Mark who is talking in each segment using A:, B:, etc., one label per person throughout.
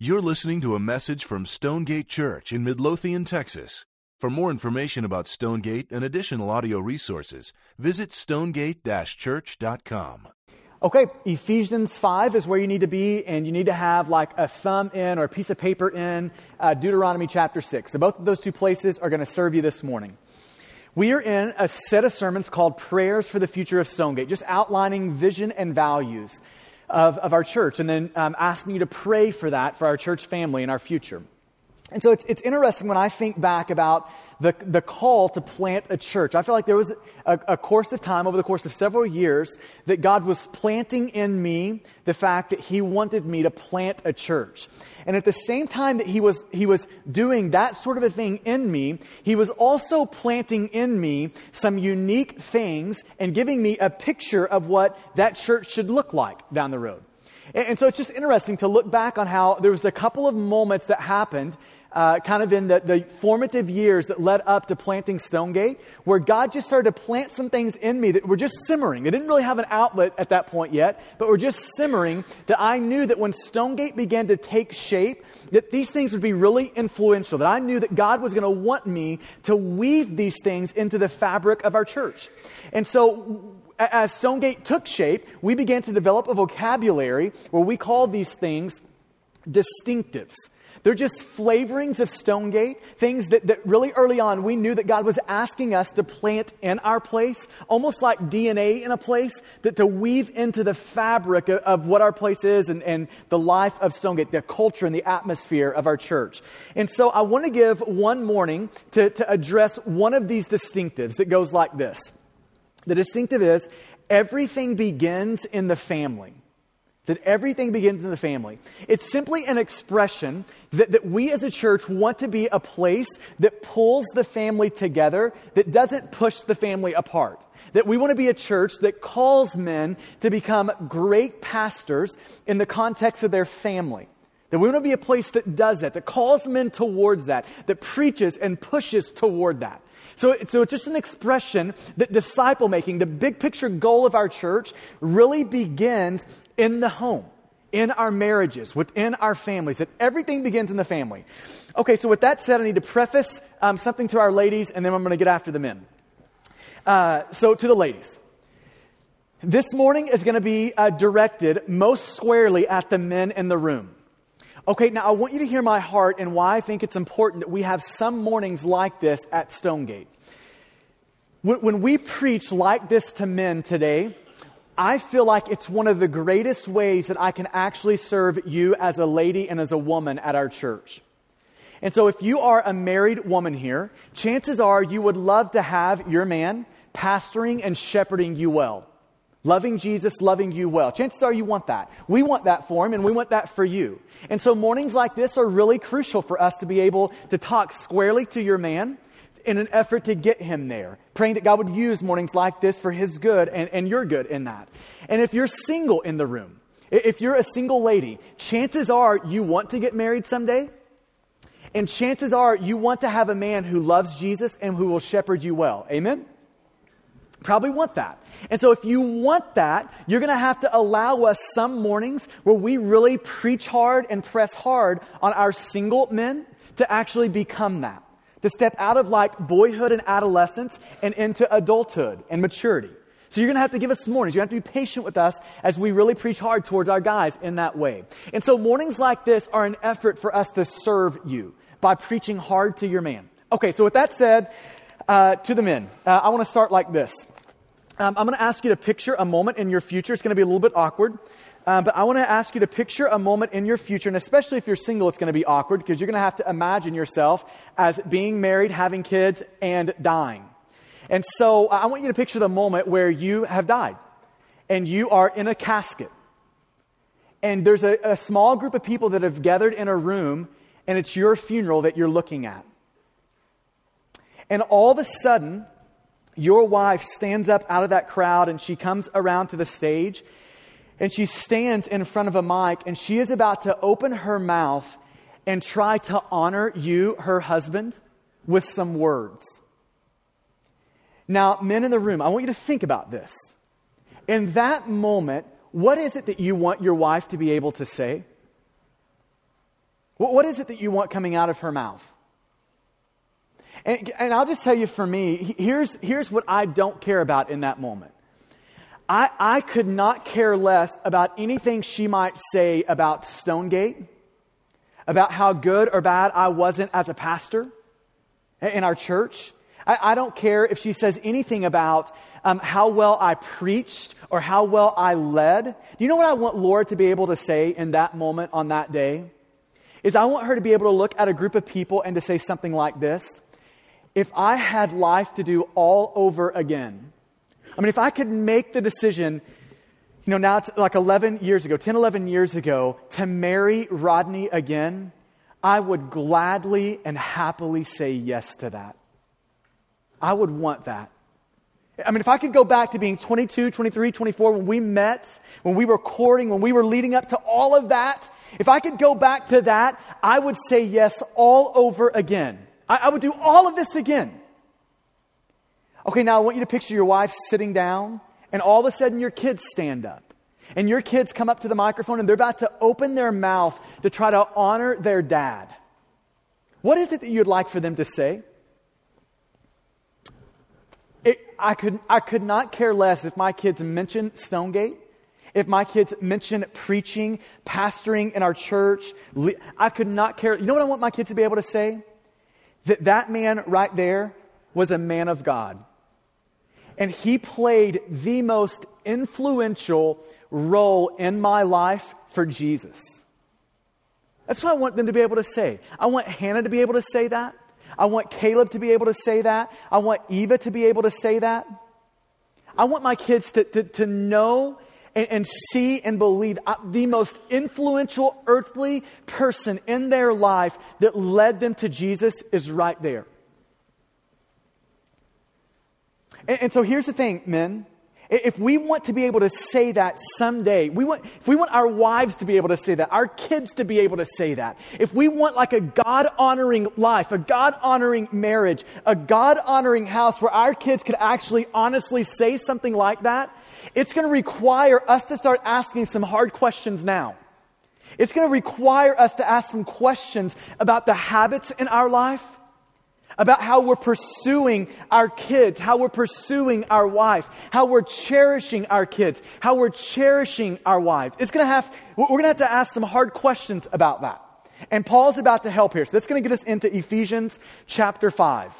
A: You're listening to a message from Stonegate Church in Midlothian, Texas. For more information about Stonegate and additional audio resources, visit stonegate church.com.
B: Okay, Ephesians 5 is where you need to be, and you need to have like a thumb in or a piece of paper in uh, Deuteronomy chapter 6. So, both of those two places are going to serve you this morning. We are in a set of sermons called Prayers for the Future of Stonegate, just outlining vision and values of, of our church, and then um, asking you to pray for that for our church family and our future. And so it's, it's interesting when I think back about the, the call to plant a church. I feel like there was a, a, course of time over the course of several years that God was planting in me the fact that He wanted me to plant a church. And at the same time that He was, he was doing that sort of a thing in me, He was also planting in me some unique things and giving me a picture of what that church should look like down the road. And, so it's just interesting to look back on how there was a couple of moments that happened uh, kind of in the, the formative years that led up to planting Stonegate, where God just started to plant some things in me that were just simmering. They didn't really have an outlet at that point yet, but were just simmering that I knew that when Stonegate began to take shape, that these things would be really influential, that I knew that God was going to want me to weave these things into the fabric of our church. And so as Stonegate took shape, we began to develop a vocabulary where we called these things distinctives. They're just flavorings of Stonegate, things that, that really early on we knew that God was asking us to plant in our place, almost like DNA in a place, that to weave into the fabric of, of what our place is and, and the life of Stonegate, the culture and the atmosphere of our church. And so I want to give one morning to, to address one of these distinctives that goes like this. The distinctive is everything begins in the family that everything begins in the family. It's simply an expression that, that we as a church want to be a place that pulls the family together, that doesn't push the family apart. That we want to be a church that calls men to become great pastors in the context of their family. That we want to be a place that does that, that calls men towards that, that preaches and pushes toward that. So, so it's just an expression that disciple making, the big picture goal of our church, really begins in the home, in our marriages, within our families, that everything begins in the family. Okay, so with that said, I need to preface um, something to our ladies, and then I'm going to get after the men. Uh, so, to the ladies. This morning is going to be uh, directed most squarely at the men in the room. Okay, now I want you to hear my heart and why I think it's important that we have some mornings like this at Stonegate. When, when we preach like this to men today, I feel like it's one of the greatest ways that I can actually serve you as a lady and as a woman at our church. And so, if you are a married woman here, chances are you would love to have your man pastoring and shepherding you well. Loving Jesus, loving you well. Chances are you want that. We want that for him, and we want that for you. And so, mornings like this are really crucial for us to be able to talk squarely to your man in an effort to get him there, praying that God would use mornings like this for his good and, and your good in that. And if you're single in the room, if you're a single lady, chances are you want to get married someday. And chances are you want to have a man who loves Jesus and who will shepherd you well. Amen? Probably want that. And so if you want that, you're going to have to allow us some mornings where we really preach hard and press hard on our single men to actually become that to step out of like boyhood and adolescence and into adulthood and maturity. So you're going to have to give us mornings. You have to be patient with us as we really preach hard towards our guys in that way. And so mornings like this are an effort for us to serve you by preaching hard to your man. Okay, so with that said, uh, to the men, uh, I want to start like this. Um, I'm going to ask you to picture a moment in your future. It's going to be a little bit awkward. Um, but I want to ask you to picture a moment in your future, and especially if you're single, it's going to be awkward because you're going to have to imagine yourself as being married, having kids, and dying. And so I want you to picture the moment where you have died and you are in a casket. And there's a, a small group of people that have gathered in a room, and it's your funeral that you're looking at. And all of a sudden, your wife stands up out of that crowd and she comes around to the stage and she stands in front of a mic and she is about to open her mouth and try to honor you, her husband, with some words. Now, men in the room, I want you to think about this. In that moment, what is it that you want your wife to be able to say? What is it that you want coming out of her mouth? And, and I'll just tell you for me, here's, here's what I don't care about in that moment. I, I could not care less about anything she might say about Stonegate, about how good or bad I wasn't as a pastor in our church. I, I don't care if she says anything about um, how well I preached or how well I led. Do you know what I want Laura to be able to say in that moment on that day? Is I want her to be able to look at a group of people and to say something like this If I had life to do all over again, I mean, if I could make the decision, you know, now it's like 11 years ago, 10, 11 years ago, to marry Rodney again, I would gladly and happily say yes to that. I would want that. I mean, if I could go back to being 22, 23, 24, when we met, when we were courting, when we were leading up to all of that, if I could go back to that, I would say yes all over again. I, I would do all of this again. Okay, now I want you to picture your wife sitting down, and all of a sudden your kids stand up. And your kids come up to the microphone and they're about to open their mouth to try to honor their dad. What is it that you'd like for them to say? It, I, could, I could not care less if my kids mention Stonegate, if my kids mention preaching, pastoring in our church. I could not care. You know what I want my kids to be able to say? That that man right there was a man of God. And he played the most influential role in my life for Jesus. That's what I want them to be able to say. I want Hannah to be able to say that. I want Caleb to be able to say that. I want Eva to be able to say that. I want my kids to, to, to know and, and see and believe the most influential earthly person in their life that led them to Jesus is right there. And, and so here's the thing, men. If we want to be able to say that someday, we want, if we want our wives to be able to say that, our kids to be able to say that, if we want like a God honoring life, a God honoring marriage, a God honoring house where our kids could actually honestly say something like that, it's going to require us to start asking some hard questions now. It's going to require us to ask some questions about the habits in our life about how we're pursuing our kids, how we're pursuing our wife, how we're cherishing our kids, how we're cherishing our wives. It's going to have, we're going to have to ask some hard questions about that. And Paul's about to help here. So that's going to get us into Ephesians chapter 5.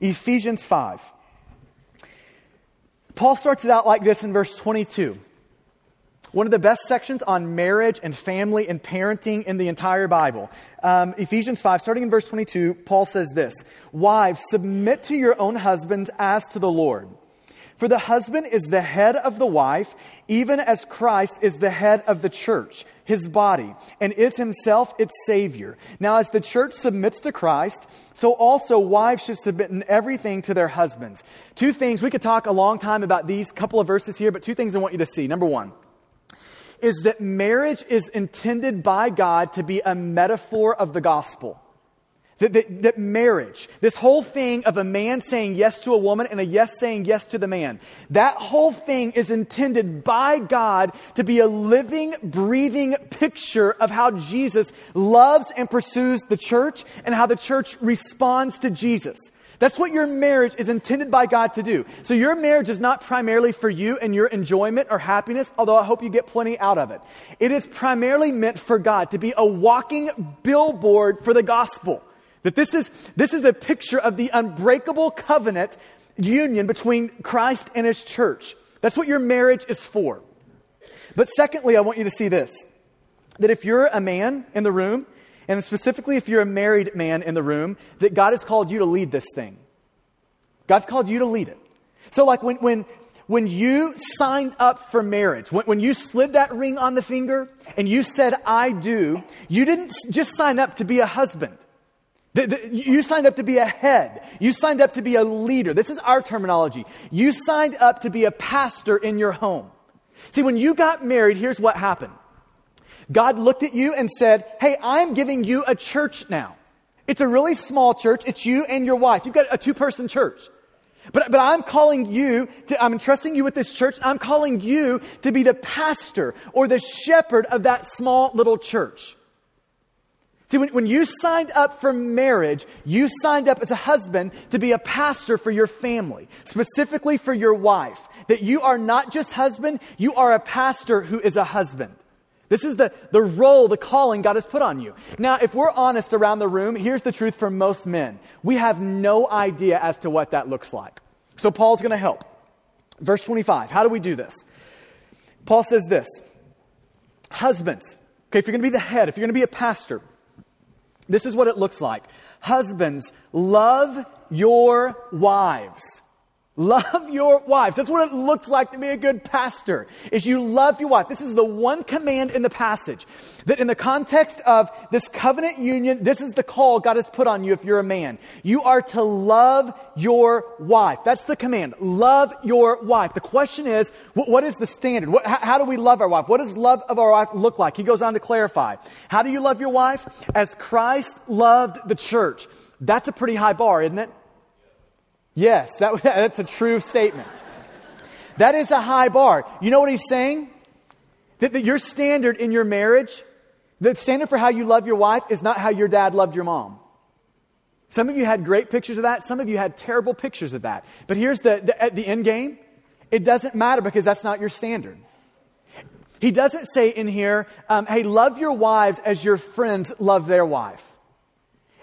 B: Ephesians 5. Paul starts it out like this in verse 22. One of the best sections on marriage and family and parenting in the entire Bible. Um, Ephesians 5, starting in verse 22, Paul says this Wives, submit to your own husbands as to the Lord. For the husband is the head of the wife, even as Christ is the head of the church, his body, and is himself its Savior. Now, as the church submits to Christ, so also wives should submit in everything to their husbands. Two things, we could talk a long time about these couple of verses here, but two things I want you to see. Number one, is that marriage is intended by God to be a metaphor of the gospel. That, that, that, marriage, this whole thing of a man saying yes to a woman and a yes saying yes to the man, that whole thing is intended by God to be a living, breathing picture of how Jesus loves and pursues the church and how the church responds to Jesus. That's what your marriage is intended by God to do. So your marriage is not primarily for you and your enjoyment or happiness, although I hope you get plenty out of it. It is primarily meant for God to be a walking billboard for the gospel. That this is, this is a picture of the unbreakable covenant union between Christ and his church. That's what your marriage is for. But secondly, I want you to see this. That if you're a man in the room and specifically if you're a married man in the room, that God has called you to lead this thing. God's called you to lead it. So, like when, when, when you signed up for marriage, when, when you slid that ring on the finger and you said, I do, you didn't just sign up to be a husband. The, the, you signed up to be a head. You signed up to be a leader. This is our terminology. You signed up to be a pastor in your home. See, when you got married, here's what happened. God looked at you and said, Hey, I'm giving you a church now. It's a really small church. It's you and your wife. You've got a two person church. But, but I'm calling you to, I'm entrusting you with this church. I'm calling you to be the pastor or the shepherd of that small little church. See, when, when you signed up for marriage, you signed up as a husband to be a pastor for your family, specifically for your wife. That you are not just husband, you are a pastor who is a husband. This is the, the role, the calling God has put on you. Now, if we're honest around the room, here's the truth for most men. We have no idea as to what that looks like. So Paul's going to help. Verse 25. How do we do this? Paul says this Husbands, okay, if you're going to be the head, if you're going to be a pastor, this is what it looks like. Husbands, love your wives Love your wives. That's what it looks like to be a good pastor, is you love your wife. This is the one command in the passage that in the context of this covenant union, this is the call God has put on you if you're a man. You are to love your wife. That's the command. Love your wife. The question is, what is the standard? What, how do we love our wife? What does love of our wife look like? He goes on to clarify. How do you love your wife? As Christ loved the church. That's a pretty high bar, isn't it? Yes, that, that's a true statement. That is a high bar. You know what he's saying? That, that your standard in your marriage, the standard for how you love your wife is not how your dad loved your mom. Some of you had great pictures of that. Some of you had terrible pictures of that. But here's the, the, the end game. It doesn't matter because that's not your standard. He doesn't say in here, um, hey, love your wives as your friends love their wife.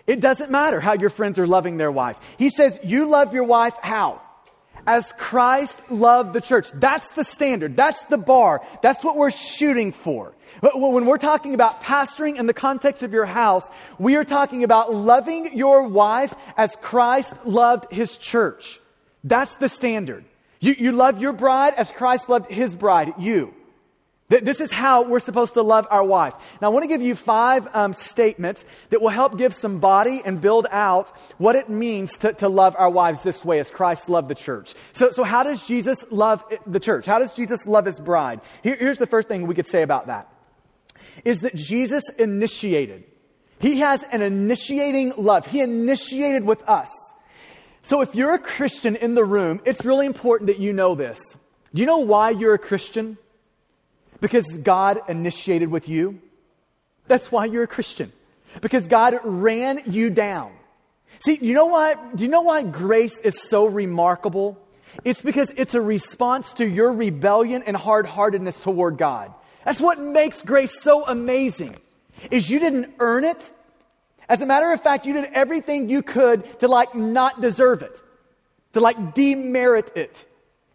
B: It doesn't matter how your friends are loving their wife. He says, You love your wife how? As Christ loved the church. That's the standard. That's the bar. That's what we're shooting for. But when we're talking about pastoring in the context of your house, we are talking about loving your wife as Christ loved his church. That's the standard. You, you love your bride as Christ loved his bride, you. This is how we're supposed to love our wife. Now, I want to give you five um, statements that will help give some body and build out what it means to, to love our wives this way as Christ loved the church. So, so how does Jesus love the church? How does Jesus love his bride? Here, here's the first thing we could say about that is that Jesus initiated. He has an initiating love. He initiated with us. So if you're a Christian in the room, it's really important that you know this. Do you know why you're a Christian? Because God initiated with you. That's why you're a Christian. Because God ran you down. See, you know why? Do you know why grace is so remarkable? It's because it's a response to your rebellion and hard heartedness toward God. That's what makes grace so amazing. Is you didn't earn it. As a matter of fact, you did everything you could to like not deserve it, to like demerit it.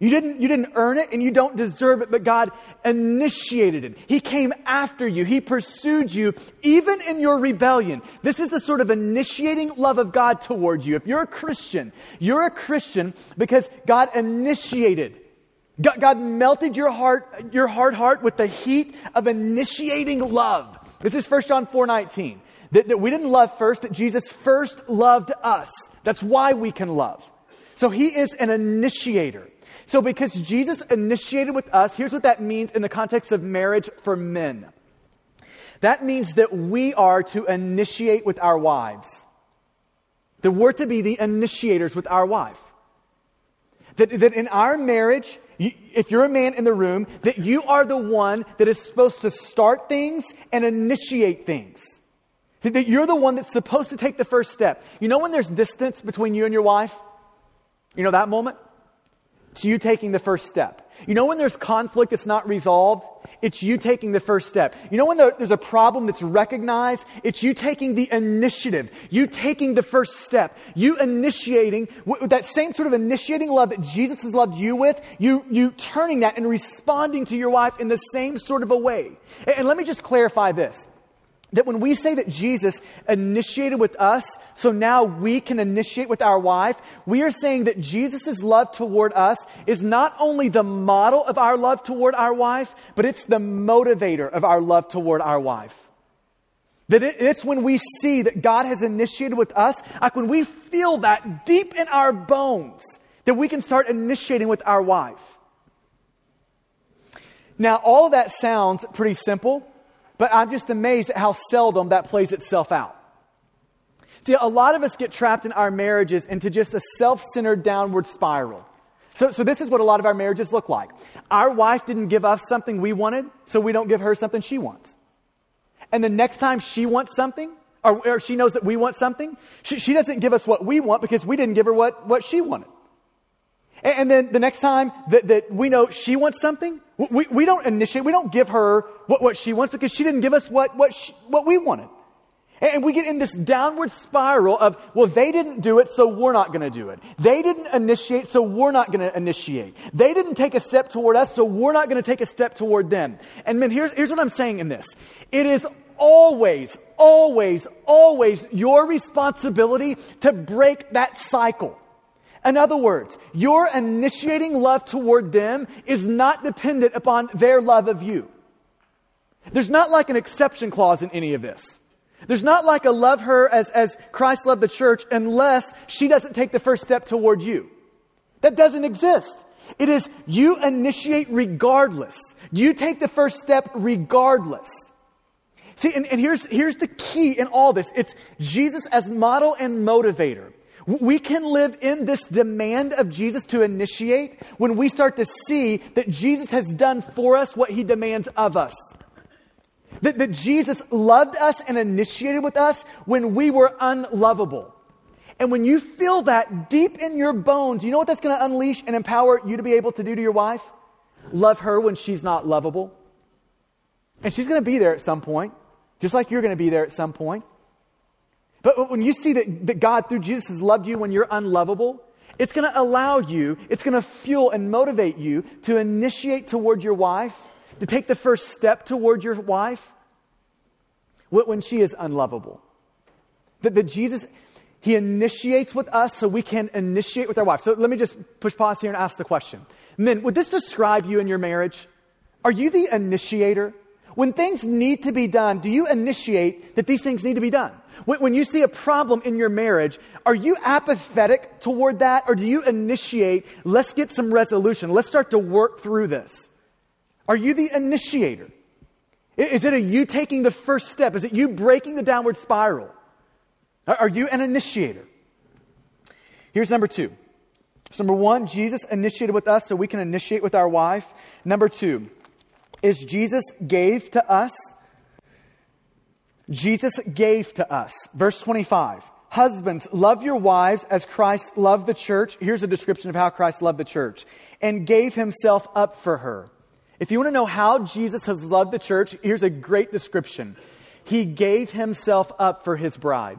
B: You didn't, you didn't earn it and you don't deserve it, but God initiated it. He came after you. He pursued you even in your rebellion. This is the sort of initiating love of God towards you. If you're a Christian, you're a Christian because God initiated. God, God melted your heart, your hard heart with the heat of initiating love. This is 1 John 4 19. That, that we didn't love first, that Jesus first loved us. That's why we can love. So he is an initiator. So, because Jesus initiated with us, here's what that means in the context of marriage for men. That means that we are to initiate with our wives. That we're to be the initiators with our wife. That, that in our marriage, if you're a man in the room, that you are the one that is supposed to start things and initiate things. That you're the one that's supposed to take the first step. You know when there's distance between you and your wife? You know that moment? It's you taking the first step. You know when there's conflict that's not resolved? It's you taking the first step. You know when there's a problem that's recognized? It's you taking the initiative. You taking the first step. You initiating, with that same sort of initiating love that Jesus has loved you with, you, you turning that and responding to your wife in the same sort of a way. And let me just clarify this that when we say that Jesus initiated with us, so now we can initiate with our wife, we are saying that Jesus' love toward us is not only the model of our love toward our wife, but it's the motivator of our love toward our wife. That it's when we see that God has initiated with us, like when we feel that deep in our bones, that we can start initiating with our wife. Now, all of that sounds pretty simple. But I'm just amazed at how seldom that plays itself out. See, a lot of us get trapped in our marriages into just a self centered downward spiral. So, so, this is what a lot of our marriages look like. Our wife didn't give us something we wanted, so we don't give her something she wants. And the next time she wants something, or, or she knows that we want something. She, she, doesn't give us what we want because we didn't give her what, what she wanted. And, then the next time that, that we know she wants something, we, we don't initiate, we don't give her what, what she wants because she didn't give us what, what, she, what we wanted. And we get in this downward spiral of, well, they didn't do it, so we're not going to do it. They didn't initiate, so we're not going to initiate. They didn't take a step toward us, so we're not going to take a step toward them. And man, here's, here's what I'm saying in this. It is always, always, always your responsibility to break that cycle. In other words, your initiating love toward them is not dependent upon their love of you. There's not like an exception clause in any of this. There's not like a love her as, as Christ loved the church unless she doesn't take the first step toward you. That doesn't exist. It is you initiate regardless. You take the first step regardless. See, and, and here's, here's the key in all this. It's Jesus as model and motivator. We can live in this demand of Jesus to initiate when we start to see that Jesus has done for us what he demands of us. That, that Jesus loved us and initiated with us when we were unlovable. And when you feel that deep in your bones, you know what that's going to unleash and empower you to be able to do to your wife? Love her when she's not lovable. And she's going to be there at some point, just like you're going to be there at some point. But when you see that, that God, through Jesus, has loved you when you're unlovable, it's going to allow you, it's going to fuel and motivate you to initiate toward your wife, to take the first step toward your wife, when she is unlovable. That, that Jesus, He initiates with us so we can initiate with our wife. So let me just push pause here and ask the question. Men, would this describe you in your marriage? Are you the initiator? When things need to be done, do you initiate that these things need to be done? When, you see a problem in your marriage, are you apathetic toward that or do you initiate, let's get some resolution, let's start to work through this? Are you the initiator? Is it a you taking the first step? Is it you breaking the downward spiral? Are you an initiator? Here's number two. So number one, Jesus initiated with us so we can initiate with our wife. Number two, is Jesus gave to us. Jesus gave to us. Verse 25. Husbands, love your wives as Christ loved the church. Here's a description of how Christ loved the church and gave himself up for her if you want to know how Jesus has loved the church, here's a great description. He gave himself up for his bride.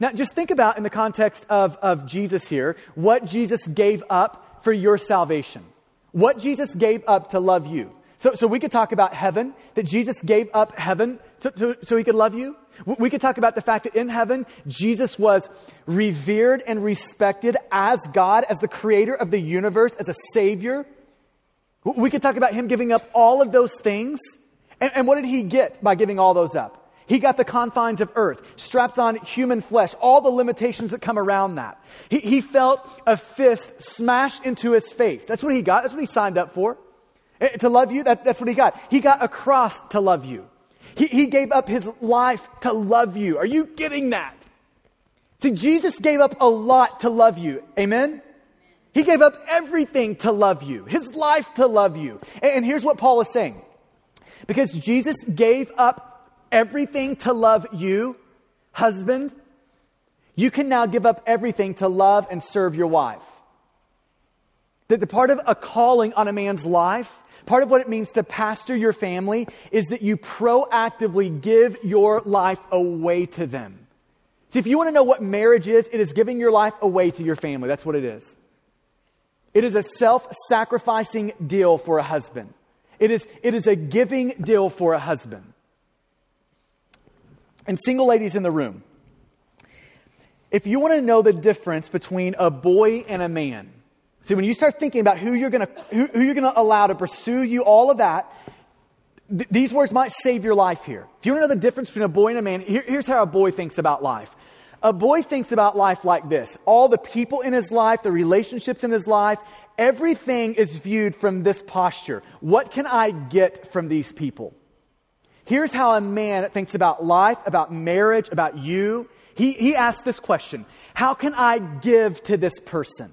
B: Now, just think about in the context of, of Jesus here, what Jesus gave up for your salvation. What Jesus gave up to love you. So, so we could talk about heaven, that Jesus gave up heaven so, so, so he could love you. We could talk about the fact that in heaven, Jesus was revered and respected as God, as the creator of the universe, as a savior. We could talk about him giving up all of those things. And, and, what did he get by giving all those up? He got the confines of earth, straps on human flesh, all the limitations that come around that. He, he felt a fist smashed into his face. That's what he got. That's what he signed up for. Eh, to love you, that, that's what he got. He got a cross to love you. He, he gave up his life to love you. Are you getting that? See, Jesus gave up a lot to love you. Amen? He gave up everything to love you, his life to love you. And here's what Paul is saying because Jesus gave up everything to love you, husband, you can now give up everything to love and serve your wife. That the part of a calling on a man's life, part of what it means to pastor your family, is that you proactively give your life away to them. See, if you want to know what marriage is, it is giving your life away to your family. That's what it is. It is a self sacrificing deal for a husband. It is, it is a giving deal for a husband. And single ladies in the room, if you want to know the difference between a boy and a man, see, when you start thinking about who you're going to, who, who you're going to allow to pursue you, all of that, th- these words might save your life here. If you want to know the difference between a boy and a man, here, here's how a boy thinks about life. A boy thinks about life like this all the people in his life, the relationships in his life, everything is viewed from this posture. What can I get from these people? Here's how a man thinks about life, about marriage, about you. He, he asks this question How can I give to this person?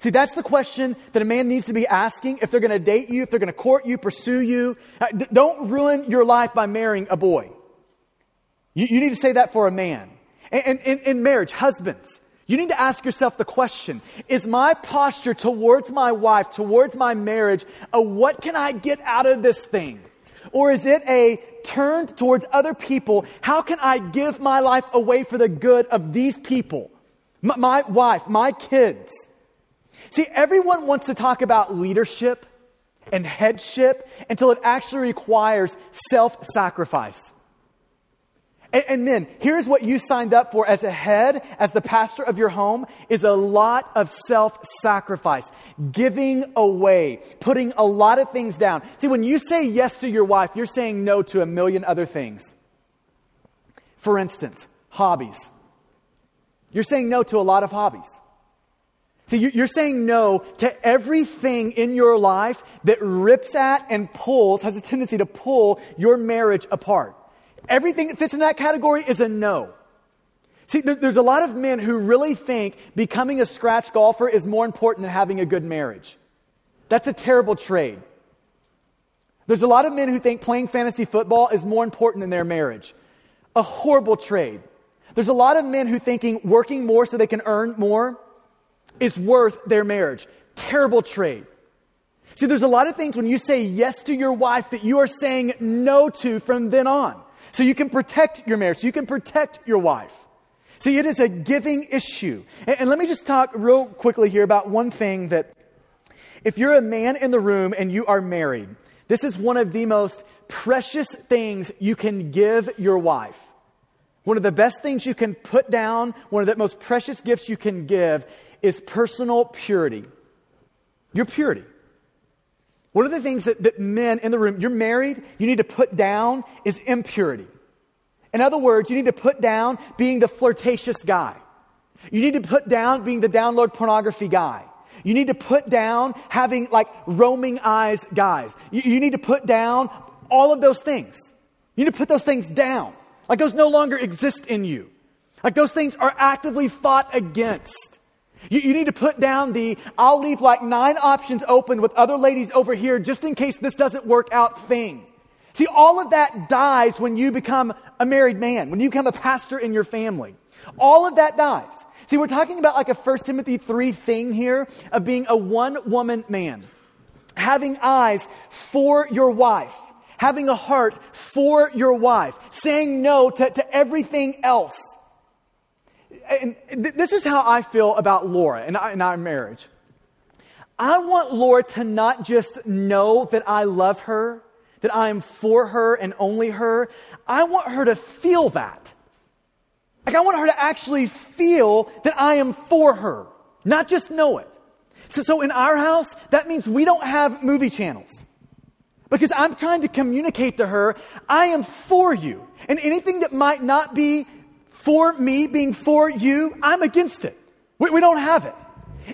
B: See, that's the question that a man needs to be asking if they're going to date you, if they're going to court you, pursue you. Uh, don't ruin your life by marrying a boy. You, you need to say that for a man. And in marriage, husbands, you need to ask yourself the question Is my posture towards my wife, towards my marriage, a what can I get out of this thing? Or is it a turned towards other people? How can I give my life away for the good of these people? My, my wife, my kids. See, everyone wants to talk about leadership and headship until it actually requires self sacrifice. And, and, men, here's what you signed up for as a head, as the pastor of your home, is a lot of self-sacrifice, giving away, putting a lot of things down. See, when you say yes to your wife, you're saying no to a million other things. For instance, hobbies. You're saying no to a lot of hobbies. See, you're saying no to everything in your life that rips at and pulls, has a tendency to pull your marriage apart. Everything that fits in that category is a no. See, there's a lot of men who really think becoming a scratch golfer is more important than having a good marriage. That's a terrible trade. There's a lot of men who think playing fantasy football is more important than their marriage. A horrible trade. There's a lot of men who thinking working more so they can earn more is worth their marriage. Terrible trade. See, there's a lot of things when you say yes to your wife that you are saying no to from then on. So you can protect your marriage, so you can protect your wife. See, it is a giving issue. And, and let me just talk real quickly here about one thing that if you're a man in the room and you are married, this is one of the most precious things you can give your wife. One of the best things you can put down, one of the most precious gifts you can give is personal purity. Your purity. One of the things that, that men in the room, you're married, you need to put down is impurity. In other words, you need to put down being the flirtatious guy. You need to put down being the download pornography guy. You need to put down having like roaming eyes guys. You, you need to put down all of those things. You need to put those things down. Like those no longer exist in you. Like those things are actively fought against. You, you, need to put down the, I'll leave like nine options open with other ladies over here just in case this doesn't work out thing. See, all of that dies when you become a married man, when you become a pastor in your family. All of that dies. See, we're talking about like a 1 Timothy 3 thing here of being a one woman man, having eyes for your wife, having a heart for your wife, saying no to, to everything else and this is how I feel about Laura and, our marriage. I want Laura to not just know that I love her, that I am for her and only her. I want her to feel that. Like, I want her to actually feel that I am for her, not just know it. So, so in our house, that means we don't have movie channels. Because I'm trying to communicate to her, I am for you. And anything that might not be for me being for you, I'm against it. We, we don't have it.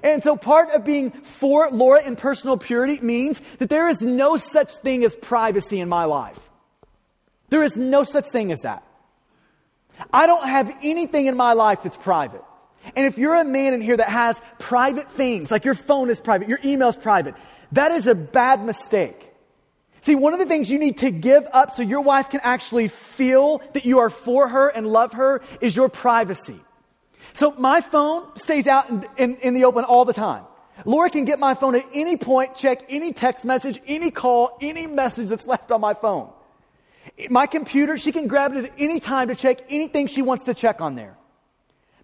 B: And so part of being for Laura in personal purity means that there is no such thing as privacy in my life. There is no such thing as that. I don't have anything in my life that's private. And if you're a man in here that has private things, like your phone is private, your email is private, that is a bad mistake. See, one of the things you need to give up so your wife can actually feel that you are for her and love her is your privacy. So my phone stays out in, in, in, the open all the time. Laura can get my phone at any point, check any text message, any call, any message that's left on my phone. My computer, she can grab it at any time to check anything she wants to check on there.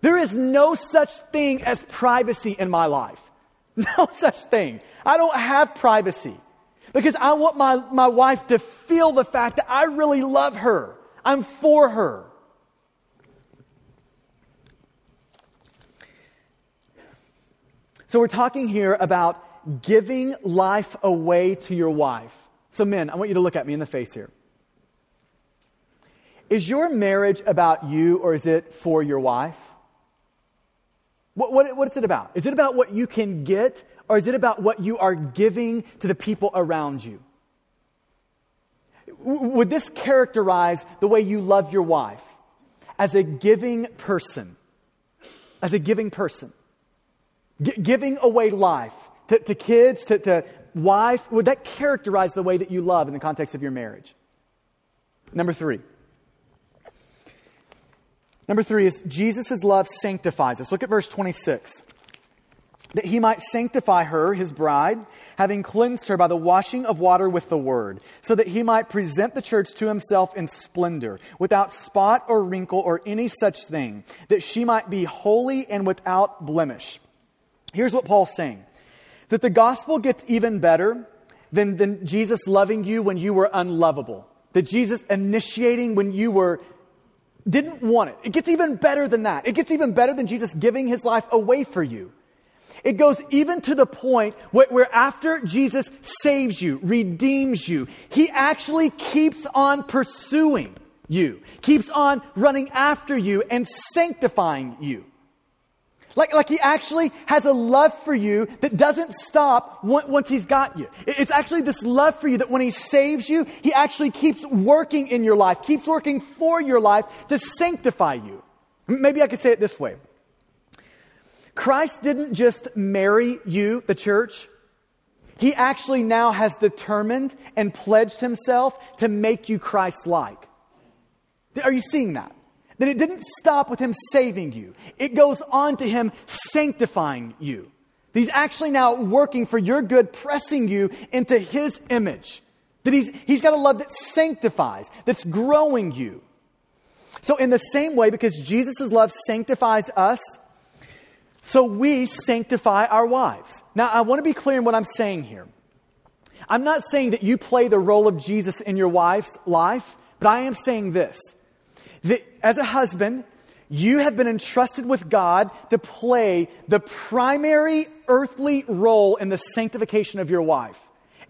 B: There is no such thing as privacy in my life. No such thing. I don't have privacy. Because I want my, my wife to feel the fact that I really love her. I'm for her. So we're talking here about giving life away to your wife. So, men, I want you to look at me in the face here. Is your marriage about you or is it for your wife? What, what, what is it about? Is it about what you can get or is it about what you are giving to the people around you? Would this characterize the way you love your wife? As a giving person. As a giving person. G- giving away life to, to kids, to, to wife. Would that characterize the way that you love in the context of your marriage? Number three. Number three is Jesus' love sanctifies us. Look at verse 26 that he might sanctify her, his bride, having cleansed her by the washing of water with the word, so that he might present the church to himself in splendor, without spot or wrinkle or any such thing, that she might be holy and without blemish. Here's what Paul's saying that the gospel gets even better than, than Jesus loving you when you were unlovable, that Jesus initiating when you were didn't want it. It gets even better than that. It gets even better than Jesus giving his life away for you. It goes even to the point where, where, after Jesus saves you, redeems you, he actually keeps on pursuing you, keeps on running after you and sanctifying you. Like, like he actually has a love for you that doesn't stop once he's got you. It's actually this love for you that when he saves you, he actually keeps working in your life, keeps working for your life to sanctify you. Maybe I could say it this way. Christ didn't just marry you, the church. He actually now has determined and pledged himself to make you Christ like. Are you seeing that? That it didn't stop with him saving you, it goes on to him sanctifying you. He's actually now working for your good, pressing you into his image. That he's, he's got a love that sanctifies, that's growing you. So, in the same way, because Jesus' love sanctifies us, so we sanctify our wives. Now, I want to be clear in what I'm saying here. I'm not saying that you play the role of Jesus in your wife's life, but I am saying this that as a husband, you have been entrusted with God to play the primary earthly role in the sanctification of your wife,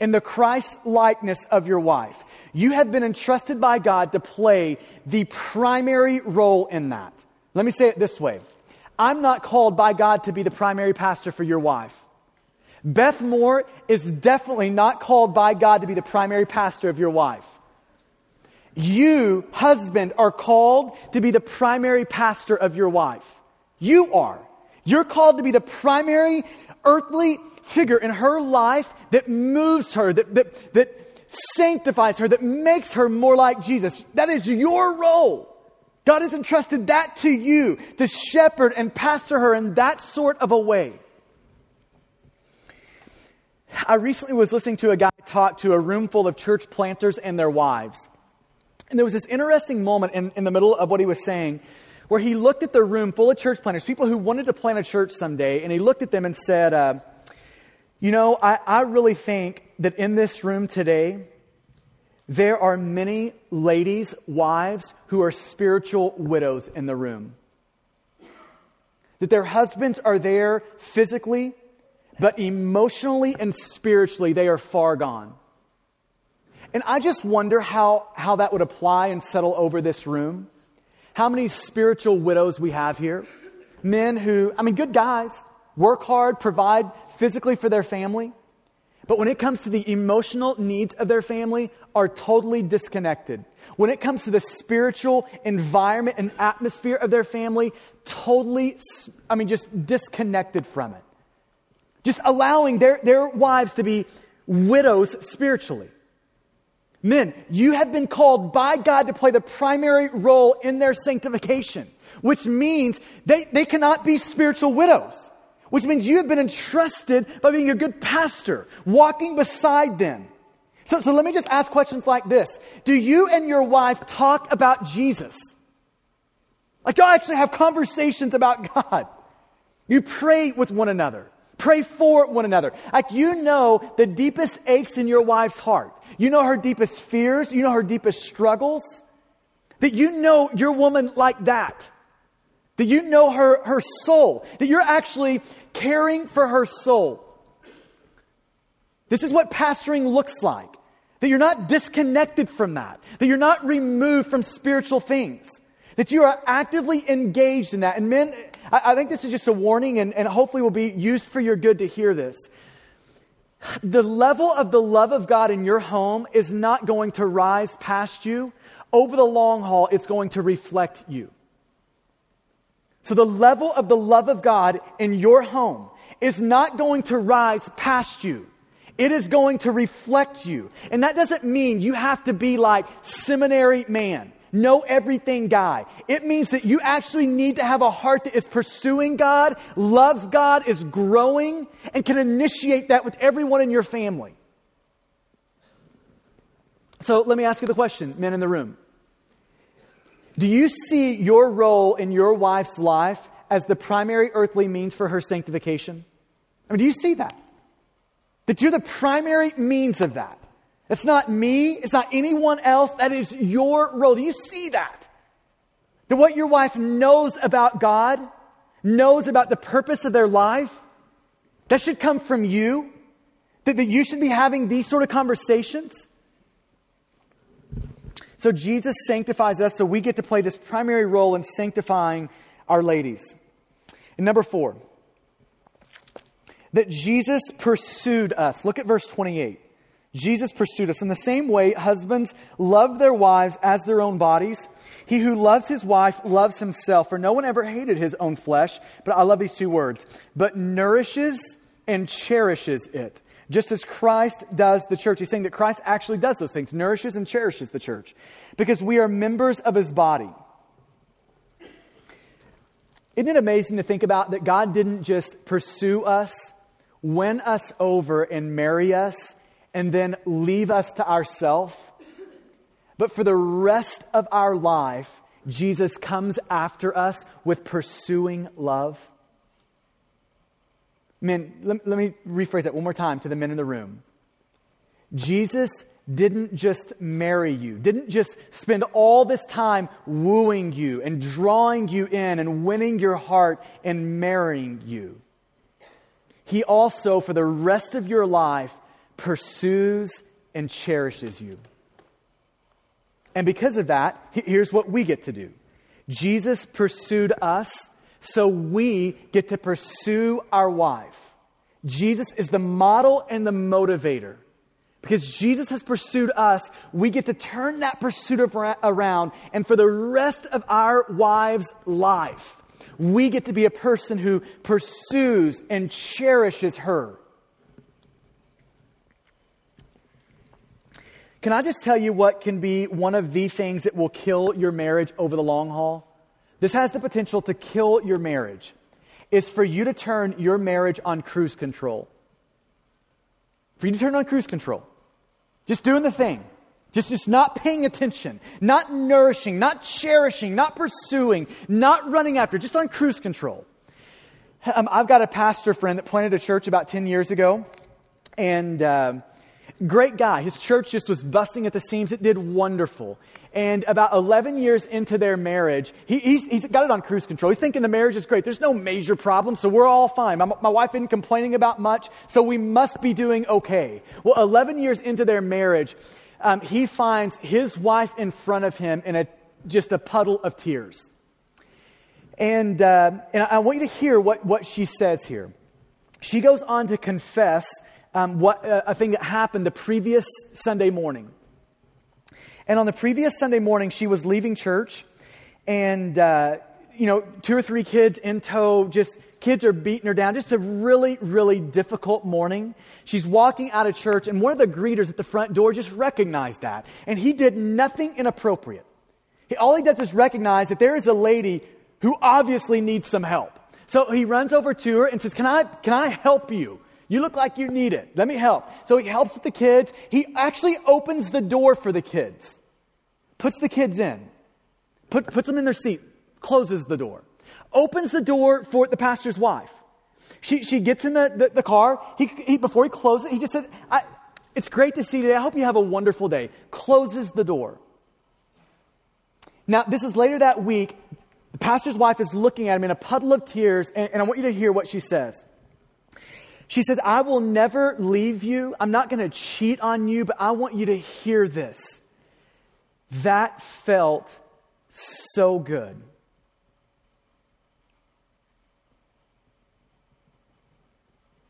B: in the Christ likeness of your wife. You have been entrusted by God to play the primary role in that. Let me say it this way I'm not called by God to be the primary pastor for your wife. Beth Moore is definitely not called by God to be the primary pastor of your wife. You, husband, are called to be the primary pastor of your wife. You are. You're called to be the primary earthly figure in her life that moves her, that, that, that sanctifies her, that makes her more like Jesus. That is your role. God has entrusted that to you to shepherd and pastor her in that sort of a way. I recently was listening to a guy talk to a room full of church planters and their wives. And there was this interesting moment in, in the middle of what he was saying where he looked at the room full of church planters, people who wanted to plant a church someday, and he looked at them and said, uh, You know, I, I really think that in this room today, there are many ladies, wives, who are spiritual widows in the room. That their husbands are there physically, but emotionally and spiritually, they are far gone. And I just wonder how, how that would apply and settle over this room. How many spiritual widows we have here. Men who, I mean, good guys, work hard, provide physically for their family. But when it comes to the emotional needs of their family, are totally disconnected. When it comes to the spiritual environment and atmosphere of their family, totally, I mean, just disconnected from it. Just allowing their, their wives to be widows spiritually. Men, you have been called by God to play the primary role in their sanctification, which means they, they cannot be spiritual widows which means you have been entrusted by being a good pastor, walking beside them. So, so let me just ask questions like this Do you and your wife talk about Jesus? Like, y'all actually have conversations about God. You pray with one another, pray for one another. Like, you know the deepest aches in your wife's heart. You know her deepest fears, you know her deepest struggles. That you know your woman like that. That you know her, her soul. That you're actually caring for her soul. This is what pastoring looks like. That you're not disconnected from that. That you're not removed from spiritual things. That you are actively engaged in that. And men, I, I think this is just a warning and, and hopefully will be used for your good to hear this. The level of the love of God in your home is not going to rise past you. Over the long haul, it's going to reflect you. So the level of the love of God in your home is not going to rise past you. It is going to reflect you. And that doesn't mean you have to be like seminary man. know everything guy. It means that you actually need to have a heart that is pursuing God, loves God, is growing, and can initiate that with everyone in your family. So let me ask you the question, men in the room. Do you see your role in your wife's life as the primary earthly means for her sanctification? I mean, do you see that? That you're the primary means of that. It's not me, it's not anyone else. That is your role. Do you see that? That what your wife knows about God, knows about the purpose of their life, that should come from you? That, that you should be having these sort of conversations? So Jesus sanctifies us, so we get to play this primary role in sanctifying our ladies. And number four, that Jesus pursued us. Look at verse 28. Jesus pursued us. In the same way, husbands love their wives as their own bodies. He who loves his wife loves himself, for no one ever hated his own flesh. But I love these two words, but nourishes and cherishes it just as Christ does the church. He's saying that Christ actually does those things, nourishes and cherishes the church, because we are members of his body. Isn't it amazing to think about that God didn't just pursue us, win us over, and marry us, and then leave us to ourselves? But for the rest of our life, Jesus comes after us with pursuing love. Men, let, let me rephrase that one more time to the men in the room. Jesus didn't just marry you, didn't just spend all this time wooing you and drawing you in and winning your heart and marrying you. He also, for the rest of your life, pursues and cherishes you. And because of that, here's what we get to do Jesus pursued us so we get to pursue our wife. Jesus is the model and the motivator. Because Jesus has pursued us, we get to turn that pursuit around, and for the rest of our wives' life, we get to be a person who pursues and cherishes her. Can I just tell you what can be one of the things that will kill your marriage over the long haul? This has the potential to kill your marriage, is for you to turn your marriage on cruise control. For you to turn on cruise control. Just doing the thing. Just, just not paying attention, not nourishing, not cherishing, not pursuing, not running after, just on cruise control. Um, I've got a pastor friend that planted a church about 10 years ago, and uh, great guy. His church just was busting at the seams. It did wonderful. And about 11 years into their marriage, he, he's, he's got it on cruise control. He's thinking the marriage is great. There's no major problem, so we're all fine. My, my wife isn't complaining about much, so we must be doing okay. Well, 11 years into their marriage, um, he finds his wife in front of him in a, just a puddle of tears. And, uh, and I want you to hear what, what she says here. She goes on to confess um, what, uh, a thing that happened the previous Sunday morning. And on the previous Sunday morning, she was leaving church, and, uh, you know, two or three kids in tow, just kids are beating her down. Just a really, really difficult morning. She's walking out of church, and one of the greeters at the front door just recognized that. And he did nothing inappropriate. He, all he does is recognize that there is a lady who obviously needs some help. So he runs over to her and says, Can I, can I help you? You look like you need it. Let me help. So he helps with the kids. He actually opens the door for the kids puts the kids in, put, puts them in their seat, closes the door, opens the door for the pastor's wife. She, she gets in the, the, the car. He, he, before he closes it, he just says, It's great to see you today. I hope you have a wonderful day. Closes the door. Now, this is later that week. The pastor's wife is looking at him in a puddle of tears, and, and I want you to hear what she says. She says, I will never leave you. I'm not going to cheat on you, but I want you to hear this. That felt so good.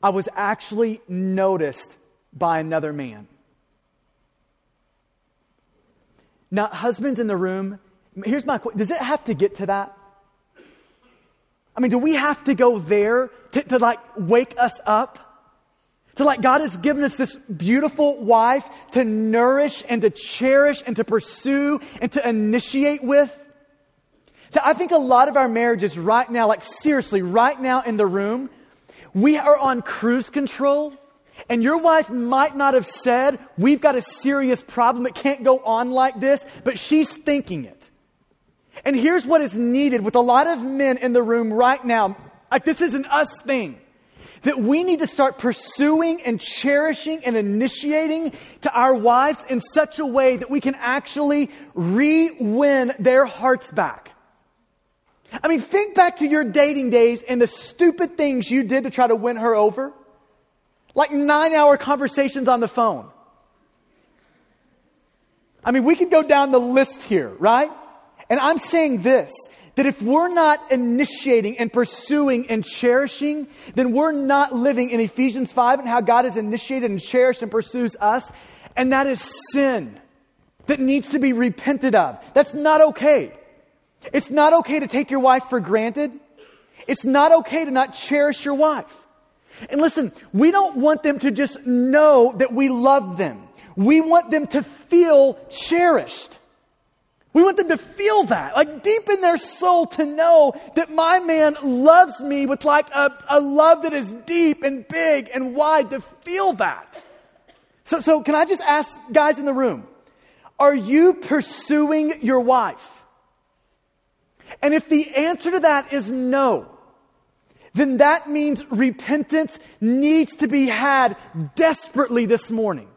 B: I was actually noticed by another man. Now, husbands in the room, here's my question Does it have to get to that? I mean, do we have to go there to, to like wake us up? To like God has given us this beautiful wife to nourish and to cherish and to pursue and to initiate with. So I think a lot of our marriages right now, like seriously, right now in the room, we are on cruise control. And your wife might not have said, We've got a serious problem. It can't go on like this, but she's thinking it. And here's what is needed with a lot of men in the room right now. Like, this is an us thing. That we need to start pursuing and cherishing and initiating to our wives in such a way that we can actually re win their hearts back. I mean, think back to your dating days and the stupid things you did to try to win her over. Like nine hour conversations on the phone. I mean, we could go down the list here, right? And I'm saying this that if we're not initiating and pursuing and cherishing, then we're not living in Ephesians 5 and how God has initiated and cherished and pursues us. And that is sin that needs to be repented of. That's not okay. It's not okay to take your wife for granted. It's not okay to not cherish your wife. And listen, we don't want them to just know that we love them. We want them to feel cherished. We want them to feel that, like deep in their soul, to know that my man loves me with like a, a love that is deep and big and wide, to feel that. So, so can I just ask guys in the room, are you pursuing your wife? And if the answer to that is no, then that means repentance needs to be had desperately this morning.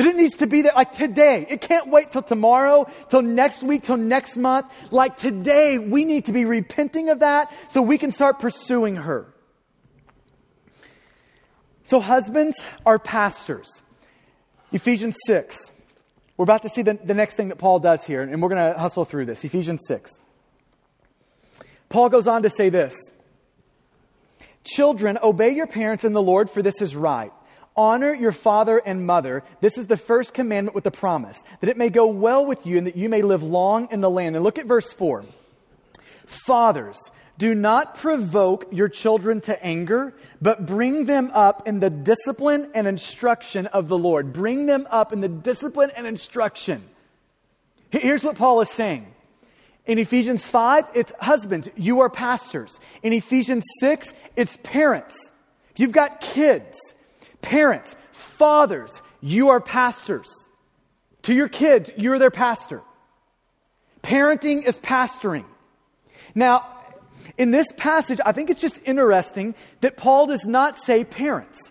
B: That it needs to be there like today. It can't wait till tomorrow, till next week, till next month. Like today, we need to be repenting of that so we can start pursuing her. So, husbands are pastors. Ephesians 6. We're about to see the, the next thing that Paul does here, and we're going to hustle through this. Ephesians 6. Paul goes on to say this Children, obey your parents in the Lord, for this is right. Honor your father and mother. This is the first commandment with the promise, that it may go well with you and that you may live long in the land. And look at verse 4. Fathers, do not provoke your children to anger, but bring them up in the discipline and instruction of the Lord. Bring them up in the discipline and instruction. Here's what Paul is saying. In Ephesians 5, it's husbands, you are pastors. In Ephesians 6, it's parents. If you've got kids, Parents, fathers, you are pastors. To your kids, you're their pastor. Parenting is pastoring. Now, in this passage, I think it's just interesting that Paul does not say parents.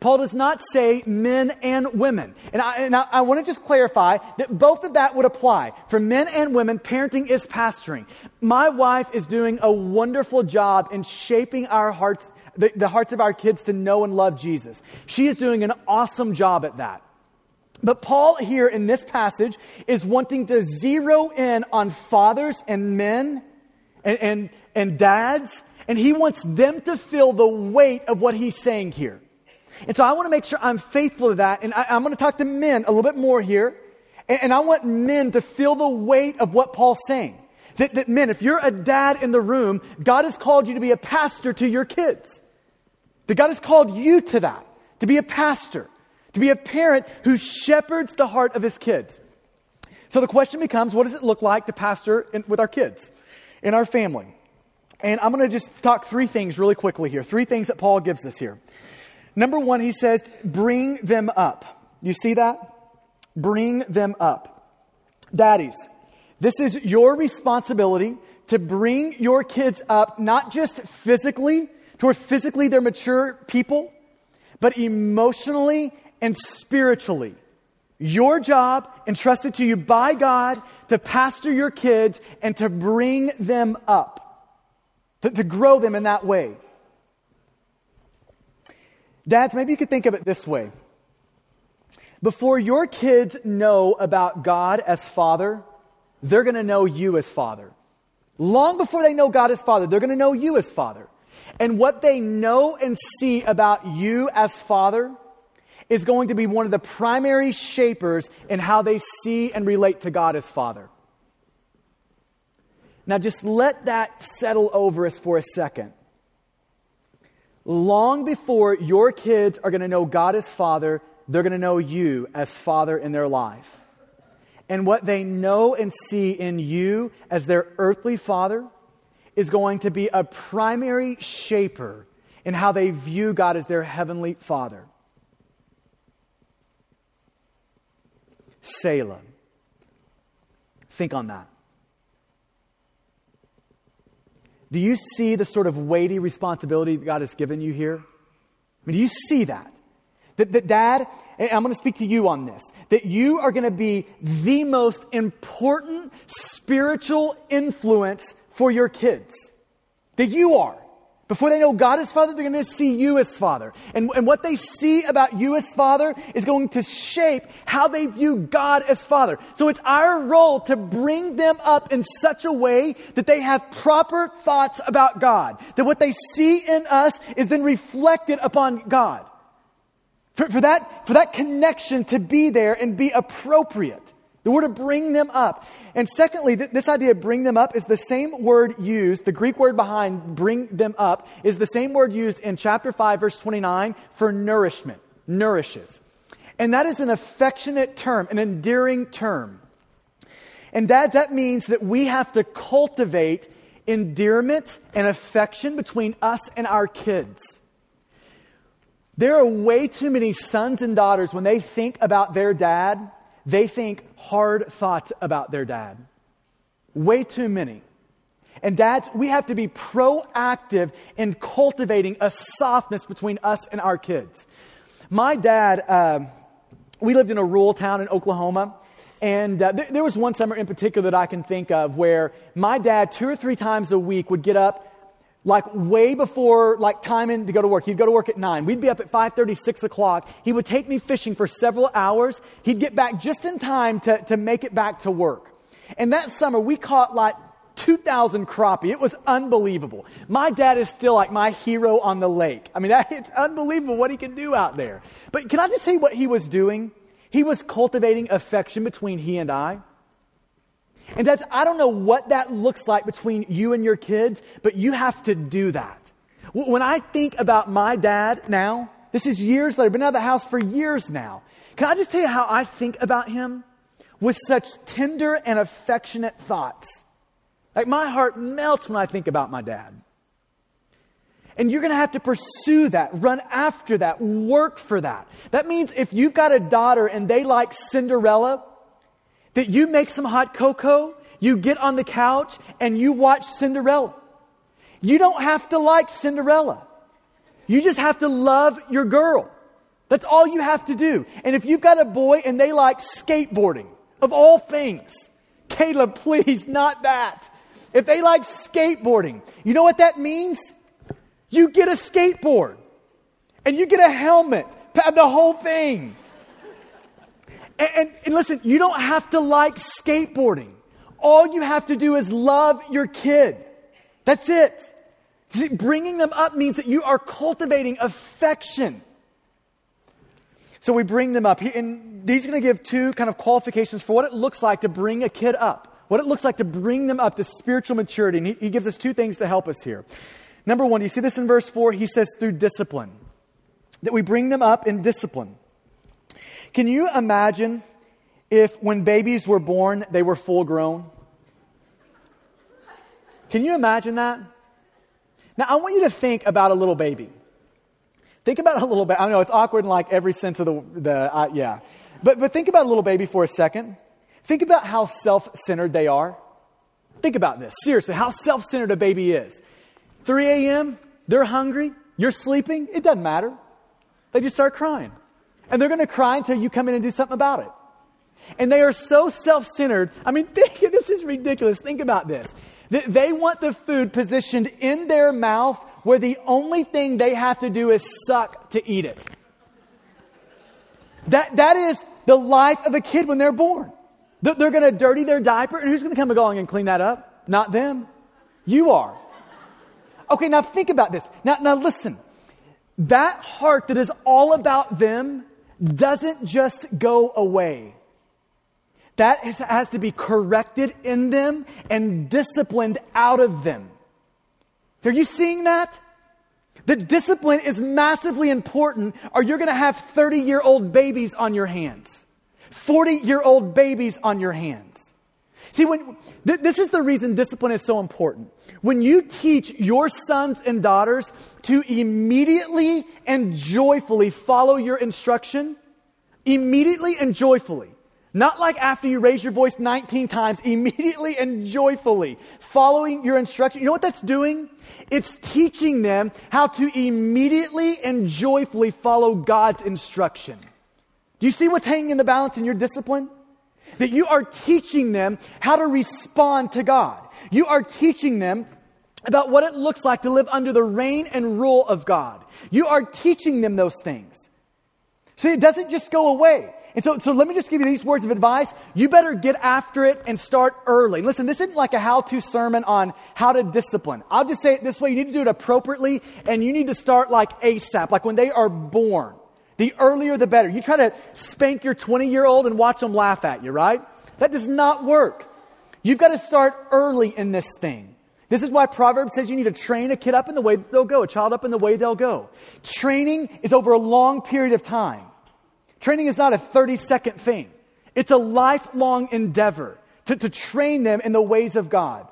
B: Paul does not say men and women. And I, and I, I want to just clarify that both of that would apply. For men and women, parenting is pastoring. My wife is doing a wonderful job in shaping our hearts the, the hearts of our kids to know and love Jesus. She is doing an awesome job at that. But Paul here in this passage is wanting to zero in on fathers and men and, and, and dads, and he wants them to feel the weight of what he's saying here. And so I want to make sure I'm faithful to that, and I, am going to talk to men a little bit more here, and, and I want men to feel the weight of what Paul's saying. That, that men, if you're a dad in the room, God has called you to be a pastor to your kids. That God has called you to that, to be a pastor, to be a parent who shepherds the heart of his kids. So the question becomes what does it look like to pastor in, with our kids, in our family? And I'm going to just talk three things really quickly here. Three things that Paul gives us here. Number one, he says, bring them up. You see that? Bring them up. Daddies, this is your responsibility to bring your kids up, not just physically, to where physically they're mature people, but emotionally and spiritually. Your job entrusted to you by God to pastor your kids and to bring them up, to, to grow them in that way. Dads, maybe you could think of it this way. Before your kids know about God as Father, they're going to know you as Father. Long before they know God as Father, they're going to know you as Father. And what they know and see about you as Father is going to be one of the primary shapers in how they see and relate to God as Father. Now, just let that settle over us for a second. long before your kids are going to know God as Father, they're going to know you as Father in their life. And what they know and see in you as their earthly Father is going to be a primary shaper in how they view God as their heavenly Father. Selah. Think on that. Do you see the sort of weighty responsibility that God has given you here? I mean, do you see that? That, that dad, I'm going to speak to you on this, that you are going to be the most important spiritual influence for your kids. That you are. Before they know God as Father, they're going to see you as Father. And, and what they see about you as Father is going to shape how they view God as Father. So it's our role to bring them up in such a way that they have proper thoughts about God. That what they see in us is then reflected upon God. For, for, that, for that connection to be there and be appropriate. The word to bring them up. And secondly, th- this idea of bring them up is the same word used, the Greek word behind bring them up is the same word used in chapter 5, verse 29 for nourishment, nourishes. And that is an affectionate term, an endearing term. And that, that means that we have to cultivate endearment and affection between us and our kids. There are way too many sons and daughters when they think about their dad they think hard thoughts about their dad. Way too many. And dads, we have to be proactive in cultivating a softness between us and our kids. My dad, uh, we lived in a rural town in Oklahoma. And uh, th- there was one summer in particular that I can think of where my dad, two or three times a week, would get up like way before like timing to go to work. He'd go to work at 9. We'd be up at 5.30, 6 o'clock. He would take me fishing for several hours. He'd get back just in time to, to make it back to work. And that summer, we caught like 2,000 crappie. It was unbelievable. My dad is still like my hero on the lake. I mean, that, it's unbelievable what he can do out there. But can I just say what he was doing? He was cultivating affection between he and I. And that's, I don't know what that looks like between you and your kids, but you have to do that. When I think about my dad now, this is years later, been out of the house for years now. Can I just tell you how I think about him? With such tender and affectionate thoughts. Like my heart melts when I think about my dad. And you're going to have to pursue that, run after that, work for that. That means if you've got a daughter and they like Cinderella, that you make some hot cocoa, you get on the couch, and you watch Cinderella. You don't have to like Cinderella. You just have to love your girl. That's all you have to do. And if you've got a boy and they like skateboarding, of all things, Caleb, please, not that. If they like skateboarding, you know what that means? You get a skateboard and you get a helmet, the whole thing. And, and, and listen, you don't have to like skateboarding. All you have to do is love your kid. That's it. See, bringing them up means that you are cultivating affection. So we bring them up. And are going to give two kind of qualifications for what it looks like to bring a kid up, what it looks like to bring them up to spiritual maturity. And he, he gives us two things to help us here. Number one, you see this in verse four? He says through discipline, that we bring them up in discipline. Can you imagine if when babies were born, they were full grown? Can you imagine that? Now, I want you to think about a little baby. Think about a little bit. I know it's awkward in like every sense of the, the uh, yeah. But, but think about a little baby for a second. Think about how self centered they are. Think about this. Seriously, how self centered a baby is. 3 a.m., they're hungry, you're sleeping, it doesn't matter. They just start crying. And they're going to cry until you come in and do something about it. And they are so self centered. I mean, think, this is ridiculous. Think about this. They want the food positioned in their mouth where the only thing they have to do is suck to eat it. That, that is the life of a kid when they're born. They're going to dirty their diaper, and who's going to come along and clean that up? Not them. You are. Okay, now think about this. Now, now listen. That heart that is all about them doesn't just go away. That has to be corrected in them and disciplined out of them. So are you seeing that? The discipline is massively important, or you're going to have 30 year old babies on your hands, 40 year old babies on your hands. See, when, th- this is the reason discipline is so important. When you teach your sons and daughters to immediately and joyfully follow your instruction, immediately and joyfully, not like after you raise your voice 19 times, immediately and joyfully following your instruction. You know what that's doing? It's teaching them how to immediately and joyfully follow God's instruction. Do you see what's hanging in the balance in your discipline? That you are teaching them how to respond to God. You are teaching them about what it looks like to live under the reign and rule of God. You are teaching them those things. See, it doesn't just go away. And so, so let me just give you these words of advice. You better get after it and start early. Listen, this isn't like a how-to sermon on how to discipline. I'll just say it this way. You need to do it appropriately and you need to start like ASAP, like when they are born. The earlier the better. You try to spank your 20 year old and watch them laugh at you, right? That does not work. You've got to start early in this thing. This is why Proverbs says you need to train a kid up in the way they'll go, a child up in the way they'll go. Training is over a long period of time. Training is not a 30 second thing. It's a lifelong endeavor to, to train them in the ways of God.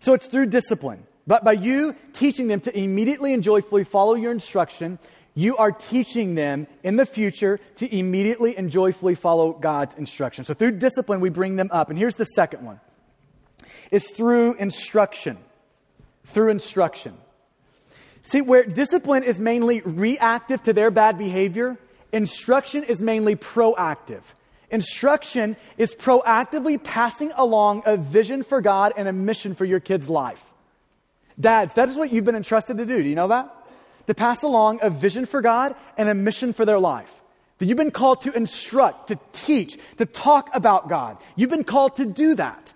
B: So it's through discipline. But by you teaching them to immediately and joyfully follow your instruction, you are teaching them in the future to immediately and joyfully follow God's instruction. So through discipline, we bring them up. And here's the second one it's through instruction. Through instruction. See, where discipline is mainly reactive to their bad behavior, instruction is mainly proactive. Instruction is proactively passing along a vision for God and a mission for your kid's life. Dads, that is what you've been entrusted to do. Do you know that? To pass along a vision for God and a mission for their life. That you've been called to instruct, to teach, to talk about God. You've been called to do that.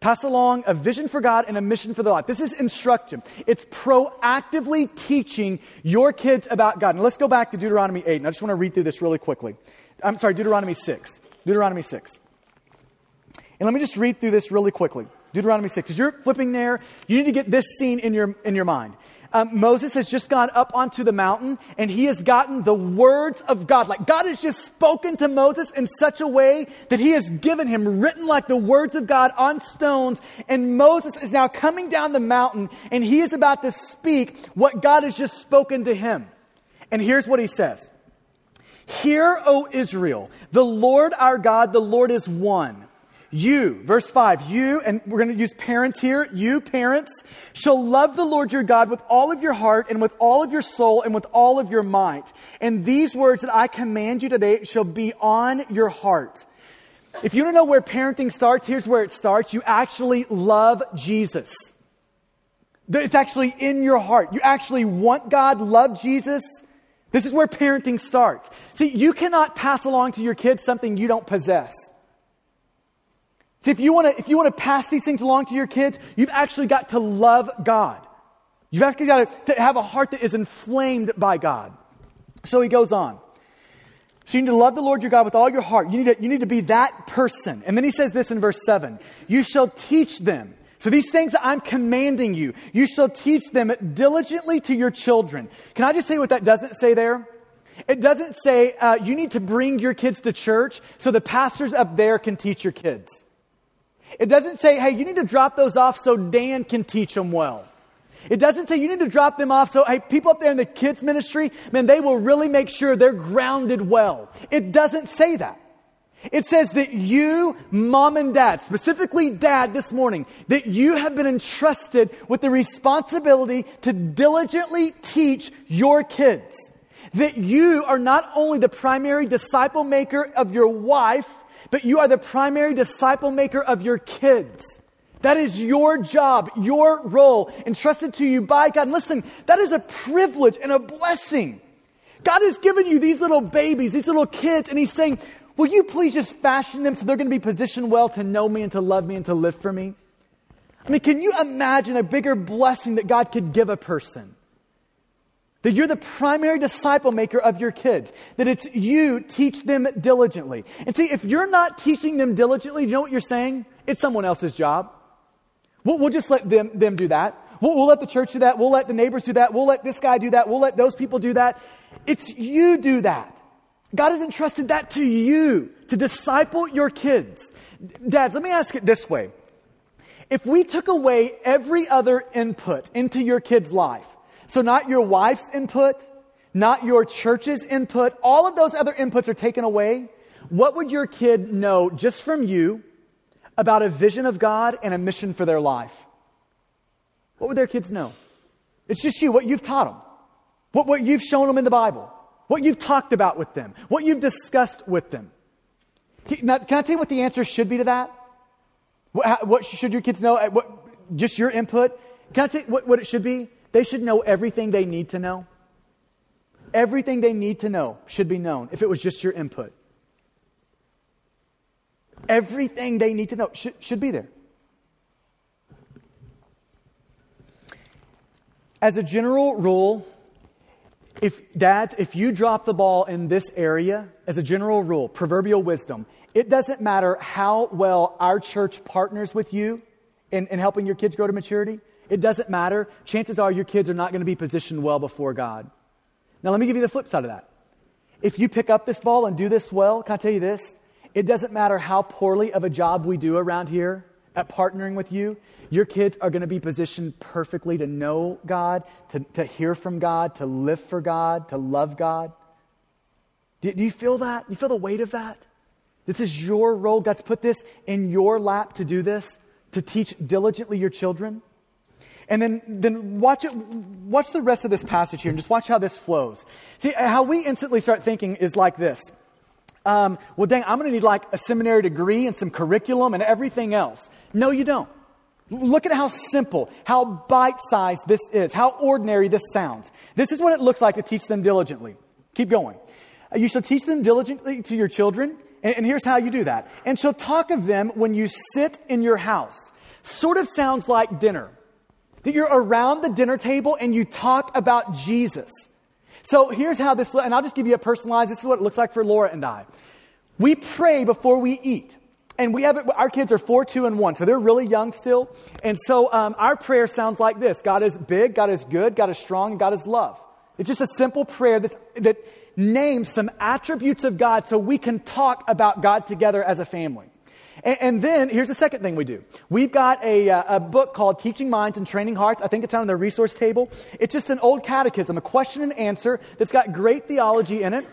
B: Pass along a vision for God and a mission for their life. This is instruction. It's proactively teaching your kids about God. And let's go back to Deuteronomy 8. And I just want to read through this really quickly. I'm sorry, Deuteronomy 6. Deuteronomy 6. And let me just read through this really quickly. Deuteronomy 6. As you're flipping there, you need to get this scene in your, in your mind um, Moses has just gone up onto the mountain and he has gotten the words of God. Like God has just spoken to Moses in such a way that he has given him written like the words of God on stones. And Moses is now coming down the mountain and he is about to speak what God has just spoken to him. And here's what he says. Hear, O Israel, the Lord our God, the Lord is one. You, verse 5, you, and we're going to use parents here, you parents, shall love the Lord your God with all of your heart and with all of your soul and with all of your might. And these words that I command you today shall be on your heart. If you don't know where parenting starts, here's where it starts. You actually love Jesus. It's actually in your heart. You actually want God, love Jesus. This is where parenting starts. See, you cannot pass along to your kids something you don't possess. See, if you want to, if you want to pass these things along to your kids, you've actually got to love God. You've actually got to, have a heart that is inflamed by God. So he goes on. So you need to love the Lord your God with all your heart. You need to, you need to be that person. And then he says this in verse 7 You shall teach them. So these things I'm commanding you, you shall teach them diligently to your children. Can I just say what that doesn't say there? It doesn't say uh, you need to bring your kids to church so the pastors up there can teach your kids. It doesn't say, hey, you need to drop those off so Dan can teach them well. It doesn't say you need to drop them off so, hey, people up there in the kids ministry, man, they will really make sure they're grounded well. It doesn't say that. It says that you, mom and dad, specifically dad this morning, that you have been entrusted with the responsibility to diligently teach your kids. That you are not only the primary disciple maker of your wife, but you are the primary disciple maker of your kids. That is your job, your role entrusted to you by God. And listen, that is a privilege and a blessing. God has given you these little babies, these little kids, and He's saying, Will you please just fashion them so they're going to be positioned well to know me and to love me and to live for me? I mean, can you imagine a bigger blessing that God could give a person? That you're the primary disciple maker of your kids. That it's you teach them diligently. And see, if you're not teaching them diligently, you know what you're saying? It's someone else's job. We'll, we'll just let them, them do that. We'll, we'll let the church do that. We'll let the neighbors do that. We'll let this guy do that. We'll let those people do that. It's you do that. God has entrusted that to you to disciple your kids. Dads, let me ask it this way. If we took away every other input into your kid's life, so not your wife's input, not your church's input, all of those other inputs are taken away, what would your kid know just from you about a vision of God and a mission for their life? What would their kids know? It's just you, what you've taught them, what, what you've shown them in the Bible, what you've talked about with them, what you've discussed with them. Now, can I tell you what the answer should be to that? What, what should your kids know? What, just your input? Can I tell you what, what it should be? They should know everything they need to know. Everything they need to know should be known if it was just your input. Everything they need to know should, should be there. As a general rule, if dads, if you drop the ball in this area, as a general rule, proverbial wisdom, it doesn't matter how well our church partners with you in, in helping your kids grow to maturity. It doesn't matter. Chances are your kids are not going to be positioned well before God. Now, let me give you the flip side of that. If you pick up this ball and do this well, can I tell you this? It doesn't matter how poorly of a job we do around here at partnering with you, your kids are going to be positioned perfectly to know God, to, to hear from God, to live for God, to love God. Do, do you feel that? You feel the weight of that? This is your role. God's put this in your lap to do this, to teach diligently your children. And then, then watch it, watch the rest of this passage here and just watch how this flows. See, how we instantly start thinking is like this. Um, well, dang, I'm going to need like a seminary degree and some curriculum and everything else. No, you don't. Look at how simple, how bite sized this is, how ordinary this sounds. This is what it looks like to teach them diligently. Keep going. You shall teach them diligently to your children, and, and here's how you do that. And shall talk of them when you sit in your house. Sort of sounds like dinner. That you're around the dinner table and you talk about Jesus. So here's how this, and I'll just give you a personalized, this is what it looks like for Laura and I. We pray before we eat. And we have our kids are four, two, and one, so they're really young still. And so um, our prayer sounds like this: God is big, God is good, God is strong, God is love. It's just a simple prayer that's, that names some attributes of God, so we can talk about God together as a family. And, and then here's the second thing we do: we've got a, uh, a book called "Teaching Minds and Training Hearts." I think it's on the resource table. It's just an old catechism, a question and answer that's got great theology in it.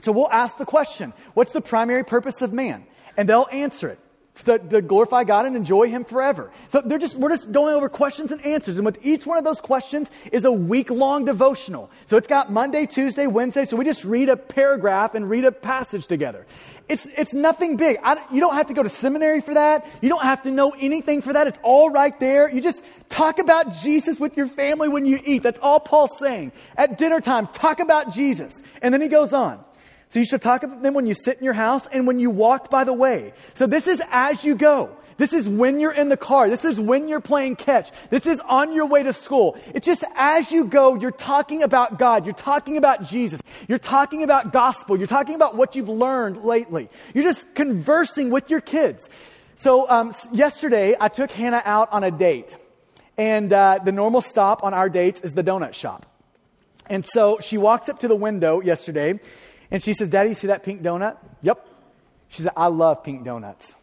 B: So we'll ask the question: What's the primary purpose of man? and they'll answer it. To, to, glorify God and enjoy Him forever. So they're just, we're just going over questions and answers. And with each one of those questions is a week long devotional. So it's got Monday, Tuesday, Wednesday. So we just read a paragraph and read a passage together. It's, it's nothing big. I, you don't have to go to seminary for that. You don't have to know anything for that. It's all right there. You just talk about Jesus with your family when you eat. That's all Paul's saying. At dinner time, talk about Jesus. And then he goes on. So you should talk about them when you sit in your house and when you walk by the way. So this is as you go. This is when you're in the car. This is when you're playing catch. This is on your way to school. It's just as you go, you're talking about God. You're talking about Jesus. You're talking about gospel. You're talking about what you've learned lately. You're just conversing with your kids. So um, yesterday, I took Hannah out on a date. And uh, the normal stop on our dates is the donut shop. And so she walks up to the window yesterday and she says, Daddy, you see that pink donut? Yep. She said, I love pink donuts.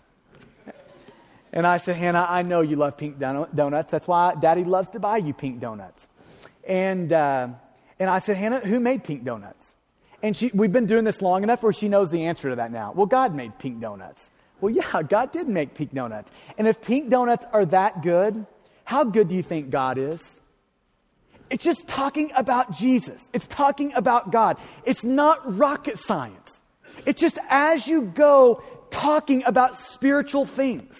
B: And I said, Hannah, I know you love pink donuts. That's why Daddy loves to buy you pink donuts. And, uh, and I said, Hannah, who made pink donuts? And she, we've been doing this long enough where she knows the answer to that now. Well, God made pink donuts. Well, yeah, God did make pink donuts. And if pink donuts are that good, how good do you think God is? It's just talking about Jesus. It's talking about God. It's not rocket science. It's just as you go talking about spiritual things.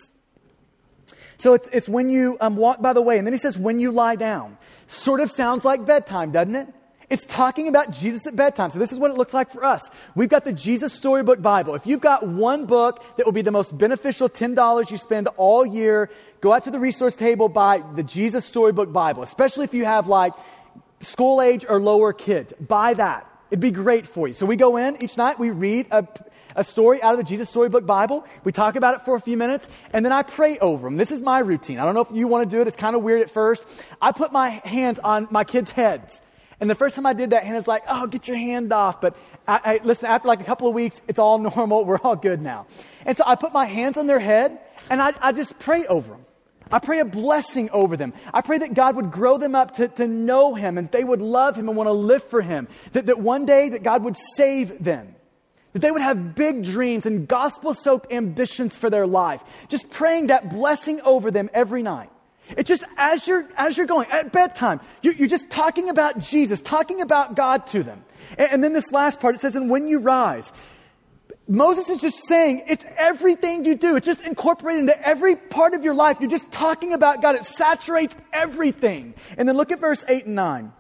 B: So it's, it's when you um, walk by the way, and then he says, when you lie down. Sort of sounds like bedtime, doesn't it? It's talking about Jesus at bedtime. So this is what it looks like for us. We've got the Jesus Storybook Bible. If you've got one book that will be the most beneficial $10 you spend all year, go out to the resource table, buy the Jesus Storybook Bible, especially if you have like school age or lower kids. Buy that. It'd be great for you. So we go in each night, we read a, a story out of the Jesus Storybook Bible. We talk about it for a few minutes, and then I pray over them. This is my routine. I don't know if you want to do it. It's kind of weird at first. I put my hands on my kids' heads. And the first time I did that, Hannah's like, oh, get your hand off. But I, I, listen, after like a couple of weeks, it's all normal. We're all good now. And so I put my hands on their head, and I, I just pray over them. I pray a blessing over them. I pray that God would grow them up to, to know Him and they would love Him and want to live for Him. That, that one day that God would save them. That they would have big dreams and gospel soaked ambitions for their life. Just praying that blessing over them every night. It's just as you're, as you're going at bedtime, you're, you're just talking about Jesus, talking about God to them. And, and then this last part, it says, and when you rise, Moses is just saying it's everything you do. It's just incorporated into every part of your life. You're just talking about God. It saturates everything. And then look at verse 8 and 9.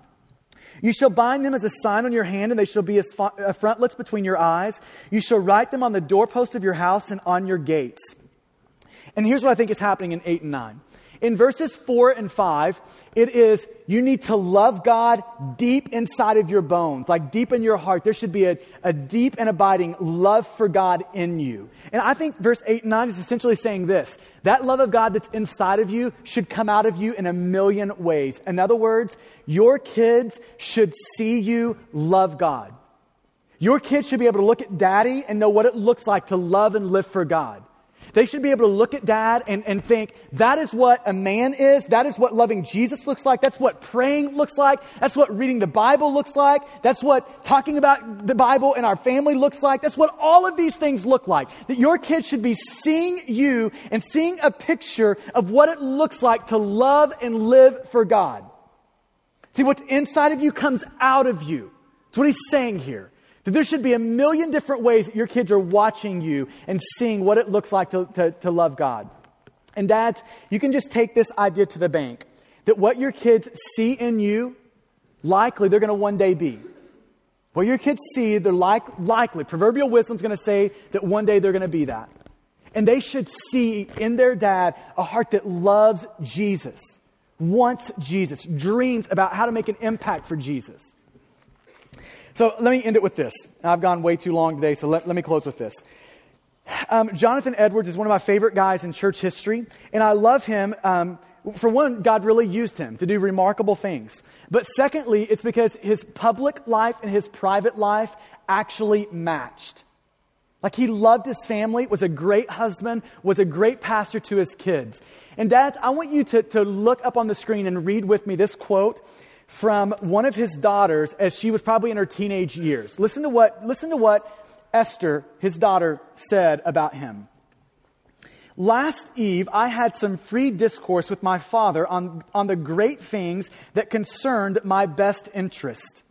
B: You shall bind them as a sign on your hand, and they shall be as uh, frontlets between your eyes. You shall write them on the doorpost of your house and on your gates. And here's what I think is happening in 8 and 9. In verses 4 and 5, it is you need to love God deep inside of your bones, like deep in your heart. There should be a, a deep and abiding love for God in you. And I think verse 8 and 9 is essentially saying this that love of God that's inside of you should come out of you in a million ways. In other words, your kids should see you love God. Your kids should be able to look at daddy and know what it looks like to love and live for God. They should be able to look at dad and, and think, that is what a man is. That is what loving Jesus looks like. That's what praying looks like. That's what reading the Bible looks like. That's what talking about the Bible in our family looks like. That's what all of these things look like. That your kids should be seeing you and seeing a picture of what it looks like to love and live for God. See, what's inside of you comes out of you. That's what he's saying here. That there should be a million different ways that your kids are watching you and seeing what it looks like to, to, to love God. And dads, you can just take this idea to the bank that what your kids see in you, likely they're going to one day be. What your kids see, they're like, likely, proverbial wisdom is going to say that one day they're going to be that. And they should see in their dad a heart that loves Jesus, wants Jesus, dreams about how to make an impact for Jesus. So let me end it with this. I've gone way too long today, so let, let me close with this. Um, Jonathan Edwards is one of my favorite guys in church history, and I love him. Um, for one, God really used him to do remarkable things. But secondly, it's because his public life and his private life actually matched. Like he loved his family, was a great husband, was a great pastor to his kids. And dads, I want you to, to look up on the screen and read with me this quote from one of his daughters as she was probably in her teenage years. Listen to what, listen to what Esther, his daughter, said about him. Last eve, I had some free discourse with my father on, on the great things that concerned my best interest.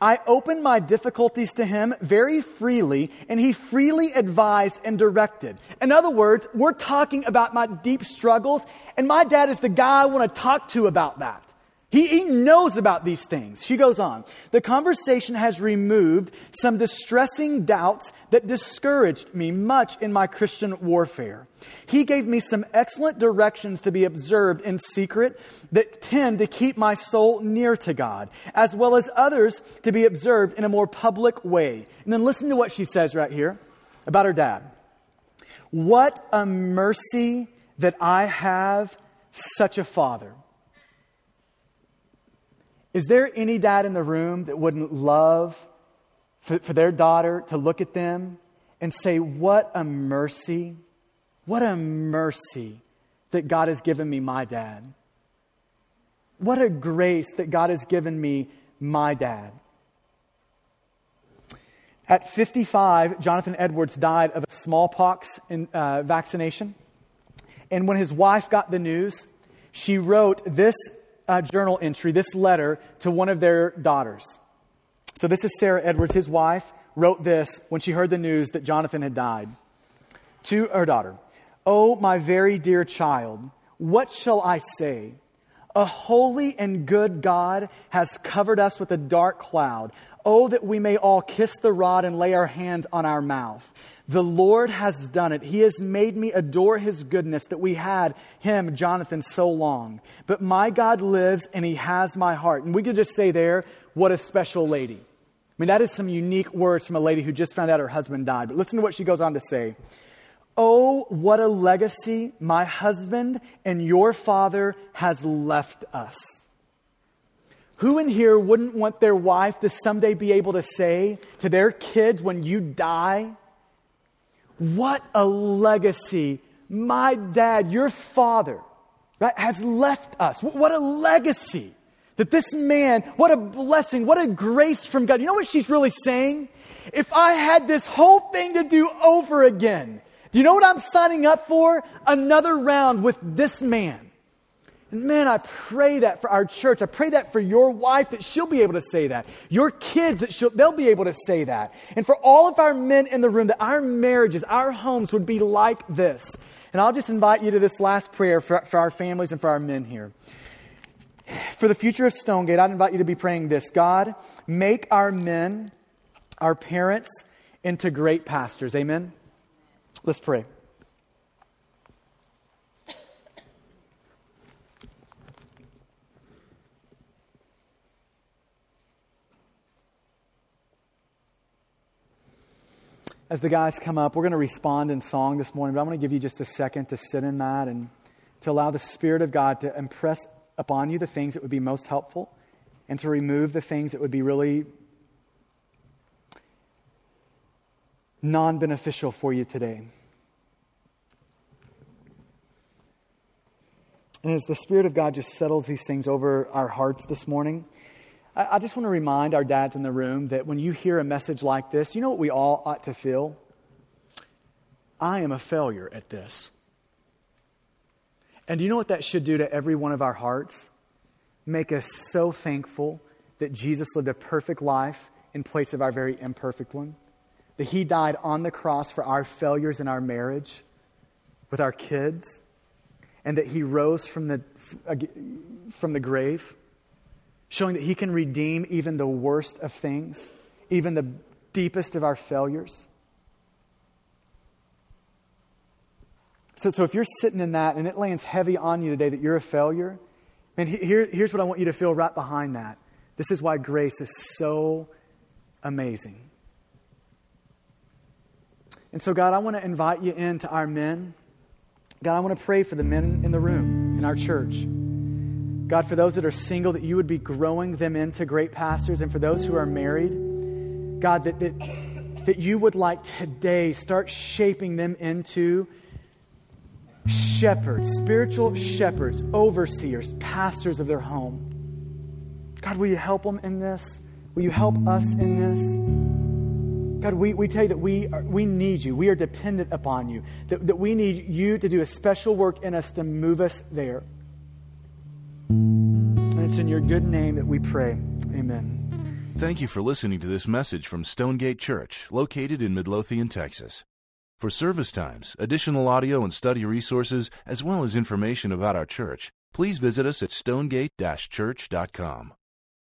B: I opened my difficulties to him very freely, and he freely advised and directed. In other words, we're talking about my deep struggles, and my dad is the guy I want to talk to about that. He, he knows about these things. She goes on. The conversation has removed some distressing doubts that discouraged me much in my Christian warfare. He gave me some excellent directions to be observed in secret that tend to keep my soul near to God, as well as others to be observed in a more public way. And then listen to what she says right here about her dad. What a mercy that I have such a father. Is there any dad in the room that wouldn't love for, for their daughter to look at them and say, What a mercy, what a mercy that God has given me my dad? What a grace that God has given me my dad. At 55, Jonathan Edwards died of a smallpox in, uh, vaccination. And when his wife got the news, she wrote this uh, journal entry, this letter to one of their daughters. So, this is Sarah Edwards, his wife, wrote this when she heard the news that Jonathan had died to her daughter Oh, my very dear child, what shall I say? A holy and good God has covered us with a dark cloud. Oh, that we may all kiss the rod and lay our hands on our mouth. The Lord has done it. He has made me adore his goodness that we had him, Jonathan, so long. But my God lives and he has my heart. And we could just say there, what a special lady. I mean, that is some unique words from a lady who just found out her husband died. But listen to what she goes on to say. Oh, what a legacy my husband and your father has left us. Who in here wouldn't want their wife to someday be able to say to their kids when you die, What a legacy my dad, your father, right, has left us? What a legacy that this man, what a blessing, what a grace from God. You know what she's really saying? If I had this whole thing to do over again, do you know what I'm signing up for? Another round with this man. And man, I pray that for our church. I pray that for your wife that she'll be able to say that. Your kids that she'll, they'll be able to say that. And for all of our men in the room that our marriages, our homes would be like this. And I'll just invite you to this last prayer for, for our families and for our men here. For the future of Stonegate, I'd invite you to be praying this God, make our men, our parents, into great pastors. Amen? Let's pray. As the guys come up, we're going to respond in song this morning, but I'm going to give you just a second to sit in that and to allow the Spirit of God to impress upon you the things that would be most helpful and to remove the things that would be really non beneficial for you today. And as the Spirit of God just settles these things over our hearts this morning, I, just want to remind our dads in the room that when you hear a message like this, you know what we all ought to feel? I am a failure at this. And do you know what that should do to every one of our hearts? Make us so thankful that Jesus lived a perfect life in place of our very imperfect one. That he died on the cross for our failures in our marriage with our kids. And that he rose from the, from the grave showing that He can redeem even the worst of things, even the deepest of our failures. So, so if you're sitting in that and it lands heavy on you today that you're a failure, and here, here's what I want you to feel right behind that. This is why grace is so amazing. And so, God, I want to invite you into our men. God, I want to pray for the men in the room in our church. God, for those that are single, that you would be growing them into great pastors. And for those who are married, God, that, that, that you would like today start shaping them into shepherds, spiritual shepherds, overseers, pastors of their home. God, will you help them in this? Will you help us in this? God, we, we tell you that we, are, we need you. We are dependent upon you. That, that we need you to do a special work in us to move us there. And it's in your good name that we pray. Amen.
A: Thank you for listening to this message from Stonegate Church, located in Midlothian, Texas. For service times, additional audio and study resources, as well as information about our church, please visit us at stonegate-church.com.